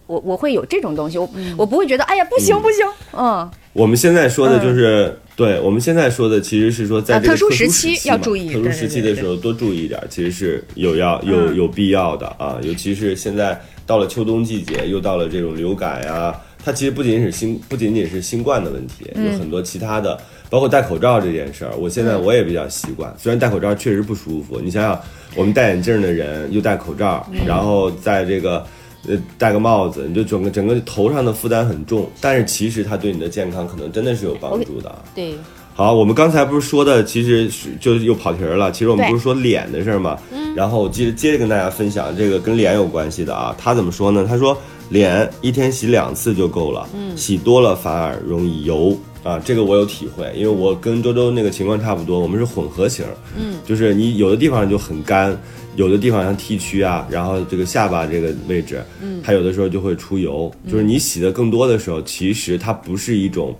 我我会有这种东西，我、我不会觉得，哎呀，不行嗯不行，嗯，我们现在说的就是，对我们现在说的其实是说，在这个啊特殊殊时期要注意特殊时期的时候多注意一点，其实是有要有嗯。有必要的啊，尤其是现在到了秋冬季节，又到了这种流感呀，它其实不仅是新不仅仅是新冠的问题，嗯有很多其他的，包括戴口罩这件事儿，我现在我也比较习惯，虽然戴口罩确实不舒服，你想想，我们戴眼镜的人又戴口罩，然后在这个。呃，戴个帽子，你就整个整个头上的负担很重，但是其实它对你的健康可能真的是有帮助的啊。对，好，我们刚才不是说的，其实是就又跑题儿了。其实我们不是说脸的事儿吗？嗯。然后我接着接着跟大家分享这个跟脸有关系的啊。他怎么说呢？他说脸一天洗两次就够了，嗯，洗多了反而容易油啊。这个我有体会，因为我跟周周那个情况差不多，我们是混合型，嗯，就是你有的地方就很干。有的地方像 T 区啊，然后这个下巴这个位置，嗯，它有的时候就会出油，就是你洗的更多的时候，其实它不是一种，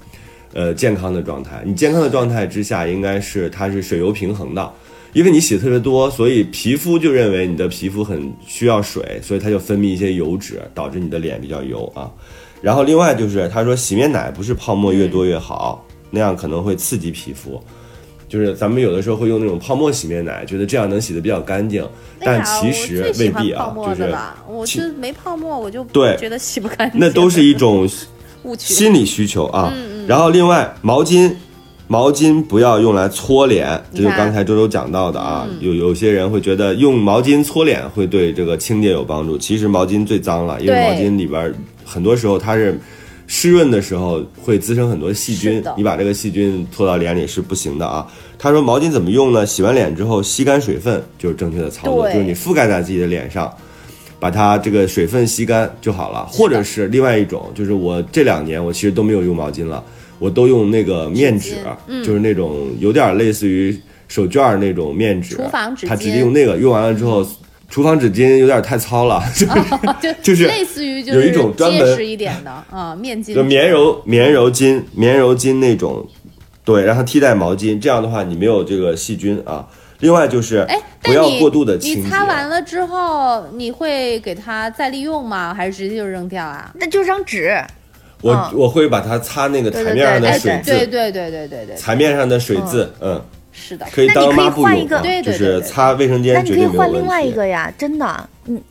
呃，健康的状态。你健康的状态之下，应该是它是水油平衡的，因为你洗的特别多，所以皮肤就认为你的皮肤很需要水，所以它就分泌一些油脂，导致你的脸比较油啊。然后另外就是他说洗面奶不是泡沫越多越好，那样可能会刺激皮肤。就是咱们有的时候会用那种泡沫洗面奶，觉得这样能洗得比较干净，但其实未必啊，就是我是没泡沫，我就对觉得洗不干净。那都是一种误区。心理需求啊。然后另外毛巾，毛巾不要用来搓脸，这就刚才周周讲到的啊。有有些人会觉得用毛巾搓脸会对这个清洁有帮助，其实毛巾最脏了，因为毛巾里边儿很多时候它是。湿润的时候会滋生很多细菌，你把这个细菌搓到脸里是不行的啊。他说毛巾怎么用呢？洗完脸之后吸干水分就是正确的操作，就是你覆盖在自己的脸上，把它这个水分吸干就好了。或者是另外一种，就是我这两年我其实都没有用毛巾了，我都用那个面纸嗯。就是那种有点类似于手绢儿那种面纸，厨房纸巾。它直接用那个，用完了之后，厨房纸巾有点太糙了，就是就就是类似于就有一种专门结实一点的啊 面巾，就棉柔棉柔巾、棉柔巾那种，对，让它替代毛巾，这样的话你没有这个细菌啊。另外就是哎，不但你要过度的清洁。你擦完了之后，你会给它再利用吗？还是直接就扔掉啊？那就是张纸，我、嗯我会把它擦那个对对台面上的哎，水渍，对对对对对对，台面上的水渍，嗯，是的。可以当那你可以抹布用啊，换一个对对就是对对擦卫生间那你可以绝对没有问题。换另外一个呀，真的，你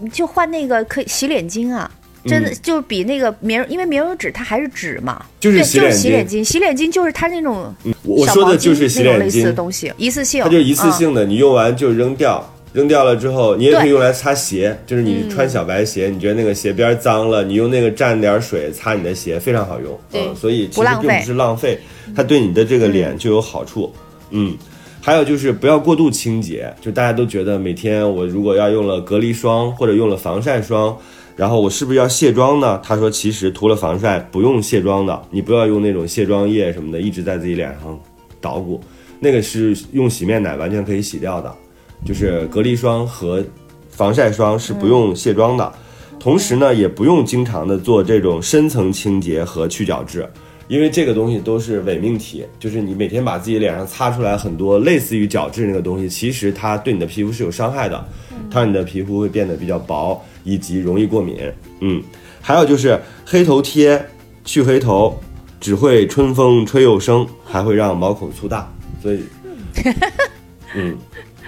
你就换那个可以洗脸巾啊。真的嗯。就比那个棉，因为棉柔纸它还是纸嘛，就是对，就是洗脸巾。洗脸巾，洗脸巾就是它那种我说的就是洗脸巾。类似的巾，东西，一次性，它就一次嗯。性的，你用完就扔掉。扔掉了之后，你也可以用来擦鞋，就是你嗯。穿小白鞋，你觉得那个鞋边脏了，你用那个蘸点水擦你的鞋，非常好用。对嗯，所以其实并不是浪费，它对你的这个脸就有好处。嗯，还有就是不要过度清洁，就大家都觉得每天我如果要用了隔离霜或者用了防晒霜，然后我是不是要卸妆呢？他说其实涂了防晒不用卸妆的，你不要用那种卸妆液什么的一直在自己脸上捣鼓。那个是用洗面奶完全可以洗掉的，就是隔离霜和防晒霜是不用卸妆的。同时呢，也不用经常的做这种深层清洁和去角质，因为这个东西都是伪命题，就是你每天把自己脸上擦出来很多类似于角质那个东西，其实它对你的皮肤是有伤害的，它让你的皮肤会变得比较薄，以及容易过敏。嗯，还有就是黑头贴去黑头，只会春风吹又生，还会让毛孔粗大，所以，嗯，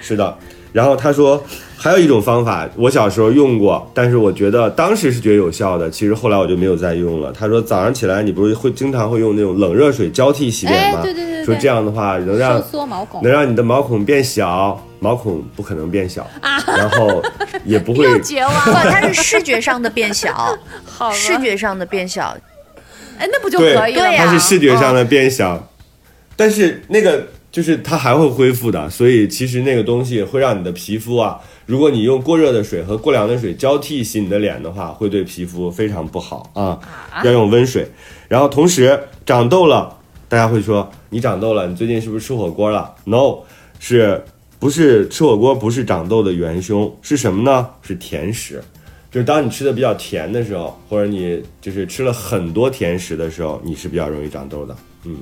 是的。然后他说，还有一种方法，我小时候用过，但是我觉得当时是觉得有效的，其实后来我就没有再用了。他说早上起来你不是会经常会用那种冷热水交替洗脸哎吗？对对对对说这样的话能让收缩毛孔能让你的毛孔变小，毛孔不可能变小，然后也不会又绝望它是视觉上的变小，好视觉上的变小。哎，那不就可以了吗？对呀它是视觉上的变小，但是那个就是它还会恢复的，所以其实那个东西会让你的皮肤啊，如果你用过热的水和过凉的水交替洗你的脸的话，会对皮肤非常不好啊，要用温水。然后同时长痘了，大家会说你长痘了，你最近是不是吃火锅了？No，是不是吃火锅不是长痘的元凶？是什么呢？是甜食。就是当你吃的比较甜的时候，或者你就是吃了很多甜食的时候，你是比较容易长痘的。嗯，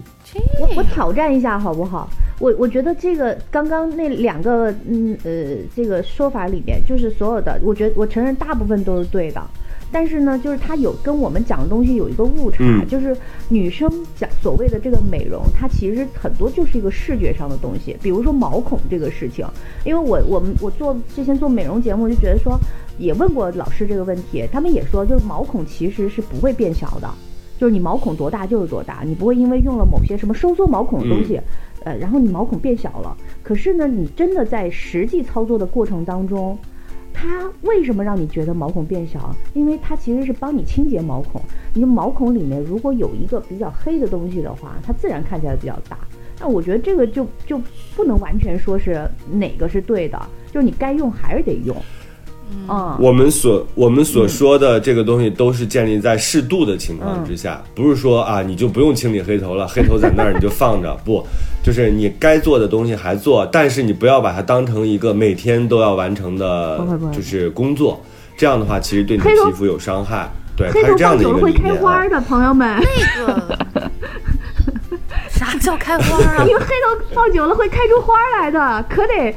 我我挑战一下好不好？我我觉得这个刚刚那两个嗯呃这个说法里面，就是所有的，我觉得我承认大部分都是对的。但是呢，就是它有跟我们讲的东西有一个误差，嗯就是女生讲所谓的这个美容，它其实很多就是一个视觉上的东西，比如说毛孔这个事情。因为我我们我做之前做美容节目，就觉得说，也问过老师这个问题，他们也说，就是毛孔其实是不会变小的，就是你毛孔多大就是多大，你不会因为用了某些什么收缩毛孔的东西，呃，然后你毛孔变小了。可是呢，你真的在实际操作的过程当中，它为什么让你觉得毛孔变小？因为它其实是帮你清洁毛孔。你的毛孔里面如果有一个比较黑的东西的话，它自然看起来比较大。那我觉得这个就就不能完全说是哪个是对的，就是你该用还是得用。嗯，我们所我们所说的这个东西都是建立在适度的情况之下，不是说啊你就不用清理黑头了，黑头在那儿你就放着，不，就是你该做的东西还做，但是你不要把它当成一个每天都要完成的不会不会，就是工作，这样的话其实对你的皮肤有伤害。对，黑头它是这样的一放久会个理念啊开花。的，朋友们。那个 啥叫开花啊因？为黑头放久了会开出花来的，可得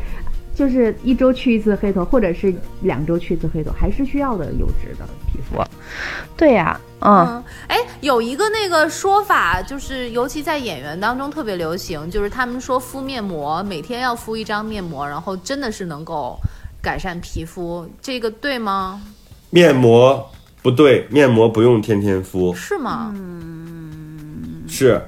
就是一周去一次黑头，或者是两周去一次黑头，还是需要的油脂的皮肤。对呀、嗯，嗯，哎，有一个那个说法，就是尤其在演员当中特别流行，就是他们说敷面膜，每天要敷一张面膜，然后真的是能够改善皮肤，这个对吗？面膜不对，面膜不用天天敷，是吗？嗯是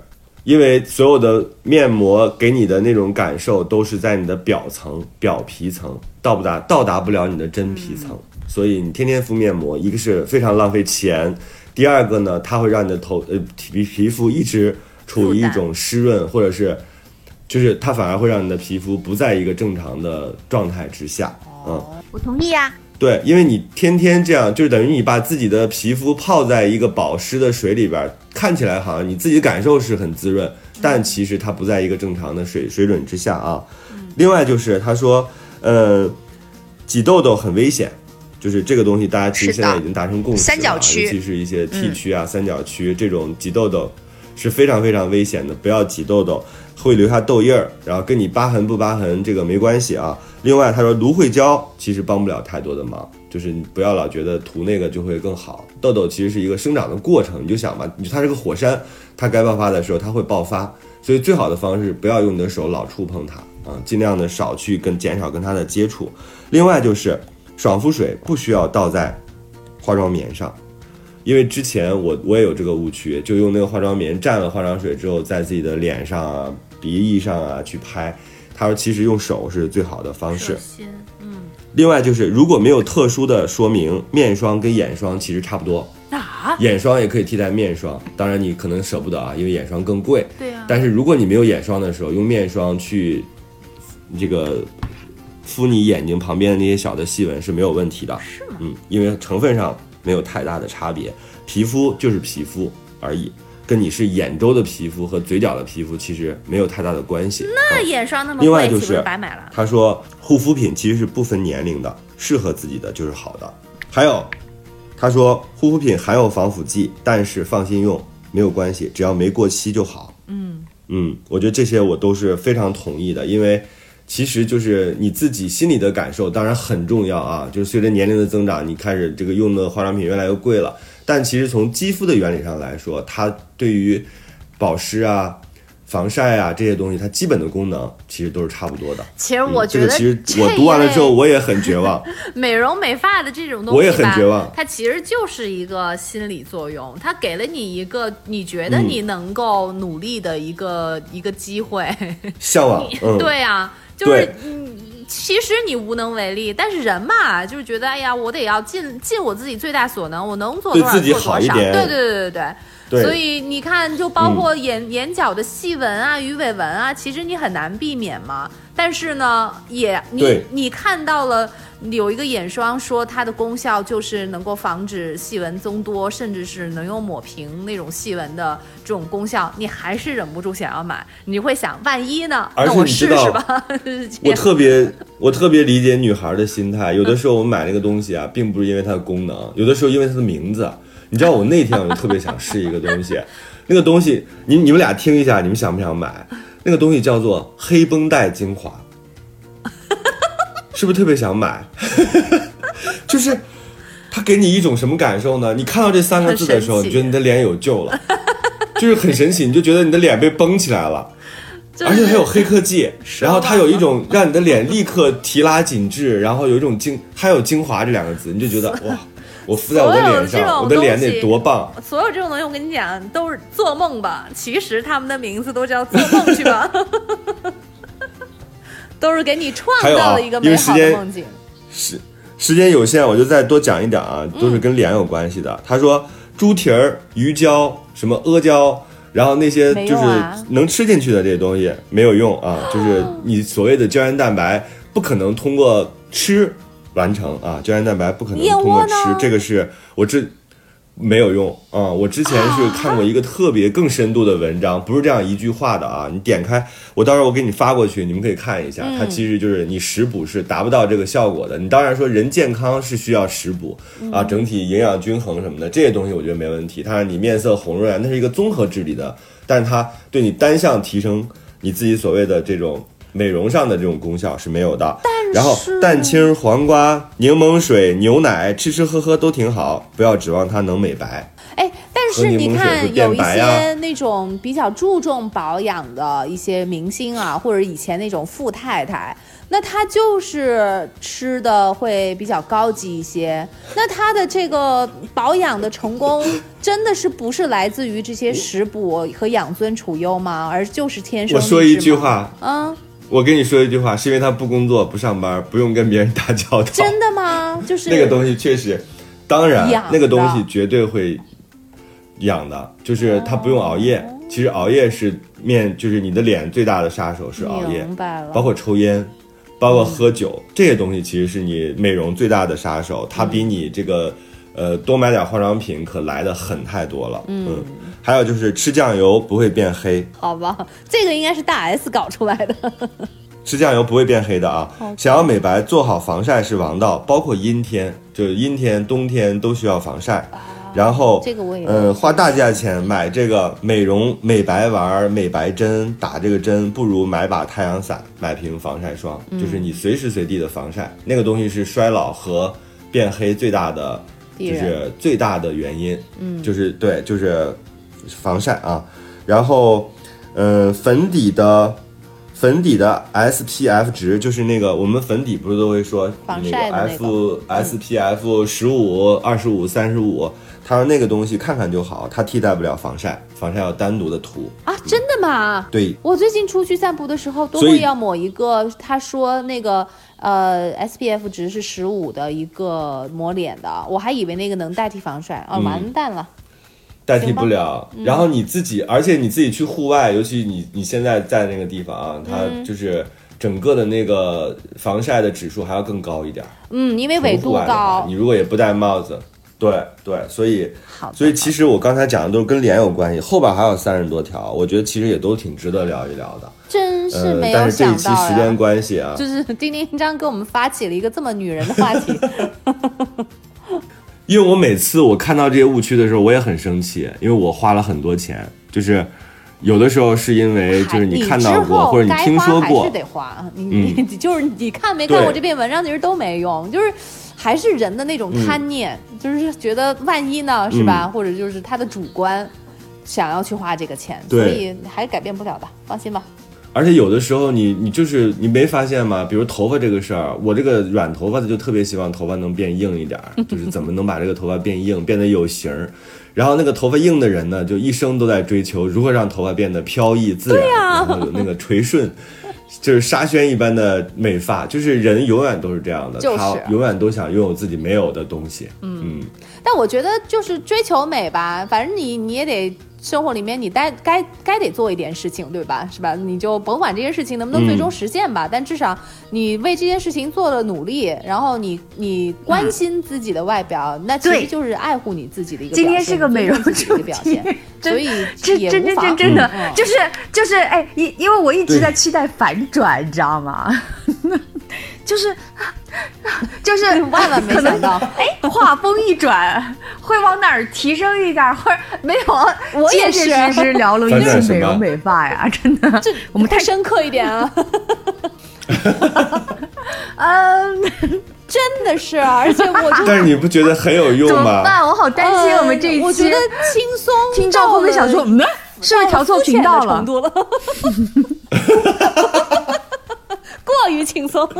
因为所有的面膜给你的那种感受都是在你的表层、表皮层，到不达到达不了你的真皮层，所以你天天敷面膜，一个是非常浪费钱，第二个呢，它会让你的头呃皮皮肤一直处于一种湿润，或者是就是它反而会让你的皮肤不在一个正常的状态之下，嗯。我同意。意呀、对，因为你天天这样，就是等于你把自己的皮肤泡在一个保湿的水里边儿，看起来好像你自己感受是很滋润，但其实它不在一个正常的水水准之下啊。另外就是他说，呃，挤痘痘很危险，就是这个东西大家其实现在已经达成共识三角区。尤其是一些 T 区啊、三角区这种挤痘痘是非常非常危险的，不要挤痘痘，会留下痘印儿，然后跟你疤痕不疤痕这个没关系啊。另外，他说芦荟胶其实帮不了太多的忙，就是你不要老觉得涂那个就会更好。痘痘其实是一个生长的过程，你就想吧，你它是个火山，它该爆发的时候它会爆发，所以最好的方式不要用你的手老触碰它啊，尽量的少去跟减少跟它的接触。另外就是爽肤水不需要倒在化妆棉上。因为之前我我也有这个误区，就用那个化妆棉蘸了化妆水之后，在自己的脸上啊、鼻翼上啊去拍。他说，其实用手是最好的方式。嗯，另外就是，如果没有特殊的说明，面霜跟眼霜其实差不多，啊，眼霜也可以替代面霜。当然你可能舍不得啊，因为眼霜更贵。对啊、但是如果你没有眼霜的时候，用面霜去这个敷你眼睛旁边的那些小的细纹是没有问题的。是吗？嗯，因为成分上没有太大的差别，皮肤就是皮肤而已。跟你是眼周的皮肤和嘴角的皮肤其实没有太大的关系。那眼霜那么贵，岂不另外就是是白买了？他说护肤品其实是不分年龄的，适合自己的就是好的。还有，他说护肤品含有防腐剂，但是放心用，没有关系，只要没过期就好。嗯嗯，我觉得这些我都是非常同意的，因为其实就是你自己心里的感受，当然很重要啊。就是随着年龄的增长，你开始这个用的化妆品越来越贵了，但其实从肌肤的原理上来说，它对于保湿啊。防晒啊，这些东西它基本的功能其实都是差不多的。其实我觉得嗯这个其实我读完了之后，我也很绝望。美容美发的这种东西吧，我也很绝望它其实就是一个心理作用，它给了你一个你觉得嗯你能够努力的一个、一个机会。向往，嗯，对啊，就是对嗯，其实你无能为力，但是人嘛，就是觉得哎呀，我得要尽尽我自己最大所能，我能做多少做多少。对对对对对。所以你看，就包括眼、眼角的细纹啊、鱼尾纹啊，其实你很难避免嘛。但是呢，也你你看到了有一个眼霜说它的功效就是能够防止细纹增多，甚至是能用抹平那种细纹的这种功效，你还是忍不住想要买。你会想，万一呢？而且那我试你知道试吧。我特别，我特别理解女孩的心态。有的时候我买那个东西啊，并不是因为它的功能，有的时候因为它的名字。你知道，我那天我就特别想试一个东西，那个东西，你你们俩听一下，你们想不想买？那个东西叫做黑绷带精华，是不是特别想买？就是它给你一种什么感受呢？你看到这三个字的时候，你觉得你的脸有救了，就是很神奇，你就觉得你的脸被绷起来了。而且它有黑科技，然后它有一种让你的脸立刻提拉紧致，然后有一种精，还有精华这两个字，你就觉得哇，我敷在我的脸上，我的脸得多棒！所有这种东西，我跟你讲，都是做梦吧。其实他们的名字都叫做梦去吧，都是给你创造了一个美好的梦境。时时间有限，我就再多讲一点啊，都是跟脸有关系的。他说猪蹄儿、鱼胶、什么阿胶，然后那些就是能吃进去的这些东西没有用啊，就是你所谓的胶原蛋白不可能通过吃完成啊，胶原蛋白不可能通过吃，这个是我之没有用啊、我之前是看过一个特别更深度的文章，不是这样一句话的啊。你点开，我到时候我给你发过去，你们可以看一下。它其实就是你食补是达不到这个效果的。你当然说人健康是需要食补啊，整体营养均衡什么的这些东西我觉得没问题。它让你面色红润，那是一个综合治理的，但是它对你单项提升你自己所谓的这种。美容上的这种功效是没有的，然后蛋清、黄瓜、柠檬水、牛奶，吃吃喝喝都挺好，不要指望它能美白。哎，但是你看有一些那种比较注重保养的一些明星啊，或者以前那种富太太，那她就是吃的会比较高级一些。那她的这个保养的成功，真的是不是来自于这些食补和养尊处优吗？而就是天生我说一句话，嗯，我跟你说一句话，是因为他不工作、不上班，不用跟别人打交道。真的吗？就是那个东西确实，当然那个东西绝对会养的，就是他不用熬夜。哦其实熬夜是面，就是你的脸最大的杀手是熬夜明，白了，包括抽烟，包括喝酒、这些东西，其实是你美容最大的杀手。它比你这个呃多买点化妆品可来的狠太多了。嗯，还有就是吃酱油不会变黑，好吧，这个应该是大 S 搞出来的。吃酱油不会变黑的啊！想要美白，做好防晒是王道，包括阴天，就是阴天、冬天都需要防晒。然后，这个我也嗯，花大价钱买这个美容美白丸、美白针，打这个针不如买把太阳伞，买瓶防晒霜，嗯就是你随时随地的防晒。那个东西是衰老和变黑最大的，就是最大的原因。嗯，就是对，就是防晒啊。然后，嗯，粉底的。粉底的 SPF 值就是那个我们粉底不是都会说防那个晒的那 F SPF 十五、二十五、三十五，他说那个东西看看就好，它替代不了防晒，防晒要单独的涂。啊，真的吗？对，我最近出去散步的时候，都会要抹一个，他说那个呃 SPF 值是十五的一个抹脸的，我还以为那个能代替防晒，哦，嗯完蛋了。代替不了。然后你自己，而且你自己去户外，尤其你你现在在那个地方啊，它就是整个的那个防晒的指数还要更高一点。嗯，因为纬度高你，如果也不戴帽子，对对，所以好，所以其实我刚才讲的都是跟脸有关系，后边还有三十多条，我觉得其实也都挺值得聊一聊的。真是呃，没有但是这一期时间。关系啊，就是丁丁张给我们发起了一个这么女人的话题，因为我每次我看到这些误区的时候，我也很生气，因为我花了很多钱，就是有的时候是因为就是你看到过或者你听说过还是，得花，你你你就是你看没看过这篇文章，其实都没用，就是还是人的那种贪念，就是觉得万一呢，是吧？或者就是他的主观想要去花这个钱，所以还是改变不了的，放心吧。而且有的时候你你就是你没发现吗？比如头发这个事儿，我这个软头发的就特别希望头发能变硬一点儿，就是怎么能把这个头发变硬，变得有型儿。然后那个头发硬的人呢，就一生都在追求如何让头发变得飘逸自然，然后有那个垂顺。就是沙宣一般的美发，就是人永远都是这样的，就是他永远都想拥有自己没有的东西。嗯但我觉得就是追求美吧，反正你你也得生活里面你该该该得做一点事情，对吧？是吧？你就甭管这件事情能不能最终实现吧，但至少你为这件事情做了努力，然后你你关心自己的外表，那其实就是爱护你自己的一个今天表现是个美容表现，所以这真真也无妨真真的、嗯就是就是哎，因因为我一直在期待反转，你知道吗？就是就是 万万没想到，哎，话锋一转，会往哪儿提升一点儿，或者没有，我也结是结实实聊了一反转什么期美容美发呀，真的。这我们太深刻一点啊 嗯，真的是，而且我就但是你不觉得很有用怎么吗？办？我好担心我们这一期，呃我觉得轻松听众会不会想说，是不是调错频道了到了肤？浅的程度了过于轻松。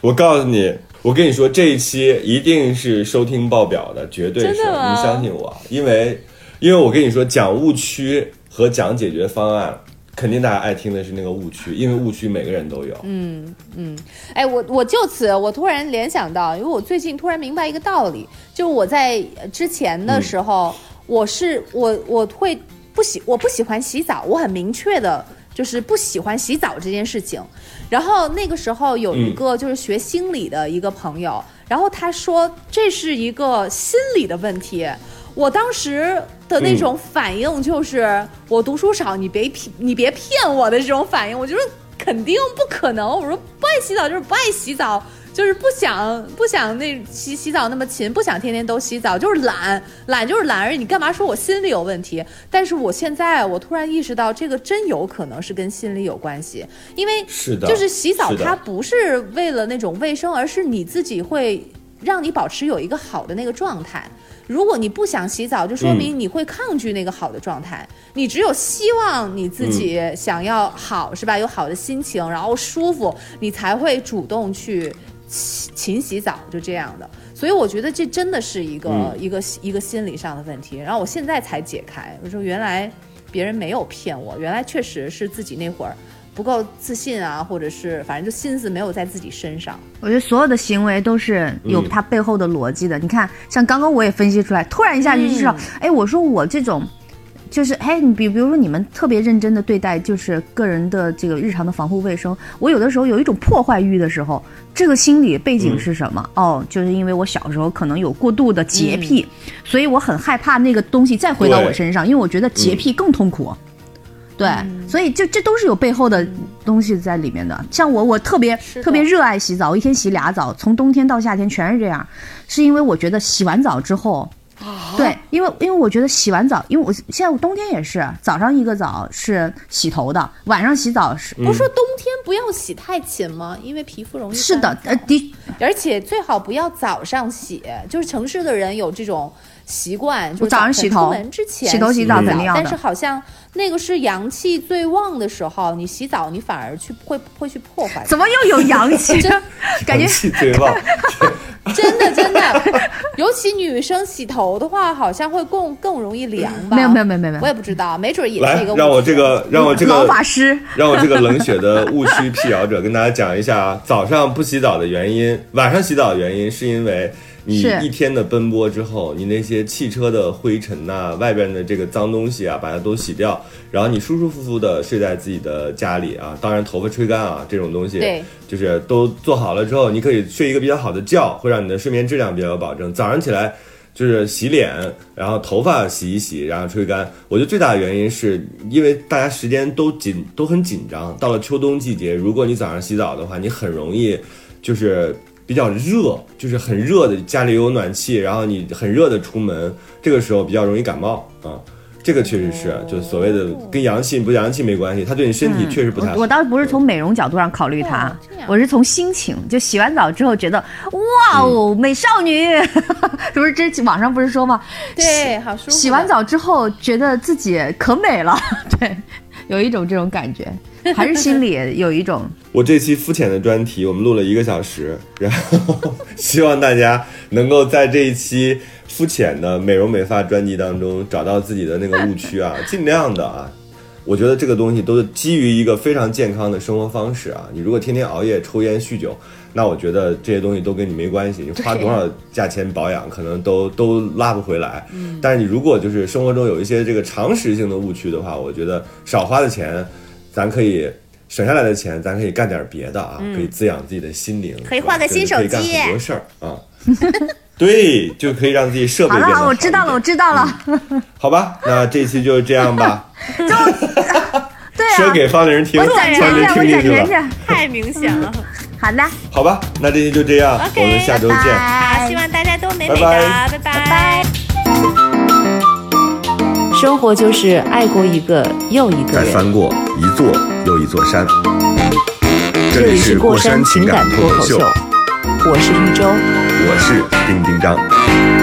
我告诉你，我跟你说，这一期一定是收听爆表的，绝对是，你相信我，因为因为我跟你说，讲误区和讲解决方案，肯定大家爱听的是那个误区，因为误区每个人都有。嗯嗯，哎，我我就此我突然联想到，因为我最近突然明白一个道理，就我在呃之前的时候，我是我我会不喜我不喜欢洗澡，我很明确的。就是不喜欢洗澡这件事情，然后那个时候有一个就是学心理的一个朋友，然后他说这是一个心理的问题。我当时的那种反应就是，我读书少，你别骗你别骗我的这种反应，我觉得肯定不可能。我说不爱洗澡就是不爱洗澡，就是不想不想那洗洗澡那么勤，不想天天都洗澡，就是懒，懒就是懒而已。你干嘛说我心理有问题？但是我现在我突然意识到，这个真有可能是跟心理有关系，因为是的就是洗澡它不是为了那种卫生，而是你自己会让你保持有一个好的那个状态。如果你不想洗澡，就说明你会抗拒那个好的状态。你只有希望你自己想要好，是吧？有好的心情，然后舒服，你才会主动去勤勤洗澡，就这样的。所以我觉得这真的是一个、嗯一个一个心理上的问题。然后我现在才解开，我说原来别人没有骗我，原来确实是自己那会儿不够自信啊，或者是反正就心思没有在自己身上。我觉得所有的行为都是有嗯它背后的逻辑的。你看，像刚刚我也分析出来，突然一下就知道，哎、我说我这种。就是，哎，你比比如说你们特别认真的对待，就是个人的这个日常的防护卫生。我有的时候有一种破坏欲的时候，这个心理背景是什么？哦，就是因为我小时候可能有过度的洁癖，所以我很害怕那个东西再回到我身上，因为我觉得洁癖更痛苦。对，所以这这都是有背后的东西在里面的。像我，我特别特别热爱洗澡，我一天洗俩澡，从冬天到夏天全是这样，是因为我觉得洗完澡之后。对，因为因为我觉得洗完澡，因为我现在我冬天也是早上一个澡是洗头的，晚上洗澡是、不是说冬天不要洗太勤吗？因为皮肤容易是的，呃燥的而且最好不要早上洗，就是城市的人有这种习惯，就早上洗头出门之前洗头洗澡澡肯定要的但是好像那个是阳气最旺的时候，你洗澡你反而去会会去破坏。怎么又有阳气？感觉阳气最旺。真的真的，尤其女生洗头的话，好像会更更容易凉吧？没有没有没有没有我也不知道，没准也是一个，误让我这个，让我这老个法师让我这个冷血的误区辟谣者跟大家讲一下啊，早上不洗澡的原因，晚上洗澡的原因是因为你一天的奔波之后，你那些汽车的灰尘呐、外边的这个脏东西啊，把它都洗掉，然后你舒舒服服的睡在自己的家里啊，当然头发吹干啊，这种东西，对，就是都做好了之后，你可以睡一个比较好的觉，会让你的睡眠质量比较有保证。早上起来就是洗脸，然后头发洗一洗，然后吹干。我觉得最大的原因是因为大家时间都紧，都很紧张。到了秋冬季节，如果你早上洗澡的话，你很容易就是比较热，就是很热的，家里有暖气，然后你很热的出门，这个时候比较容易感冒啊。这个确实是，就是所谓的跟阳气不阳气没关系，它对你身体确实不太好。我我倒不是从美容角度上考虑它我是从心情，就洗完澡之后觉得哇哦，美少女，不是这网上不是说吗？对，好舒服。洗完澡之后觉得自己可美了，对，有一种这种感觉，还是心里有一种我这期肤浅的专题，我们录了一个小时，然后 希望大家能够在这一期肤浅的美容美发专辑当中找到自己的那个误区啊，尽量的啊。我觉得这个东西都是基于一个非常健康的生活方式啊。你如果天天熬夜、抽烟、酗酒，那我觉得这些东西都跟你没关系。你花多少价钱保养，可能都都拉不回来。但是你如果就是生活中有一些这个常识性的误区的话，我觉得少花的钱，咱可以省下来的钱，咱可以干点别的啊，可以滋养自己的心灵，可以换个新手机可以干很多事儿啊。对，就可以让自己设备好了，变得好，我知道了，我知道了，好吧，那这期就这样吧。就 对说啊，给方玲听，我攒钱方玲去，我听进去了。攒钱去，太明显了。好的，好吧，那这期就这样我们下周见。好，希望大家都美美的，拜拜拜。生活就是爱过一个又一个人。再翻过一座又一座山。这里是过山情感脱口秀，我是一周。我是丁丁张。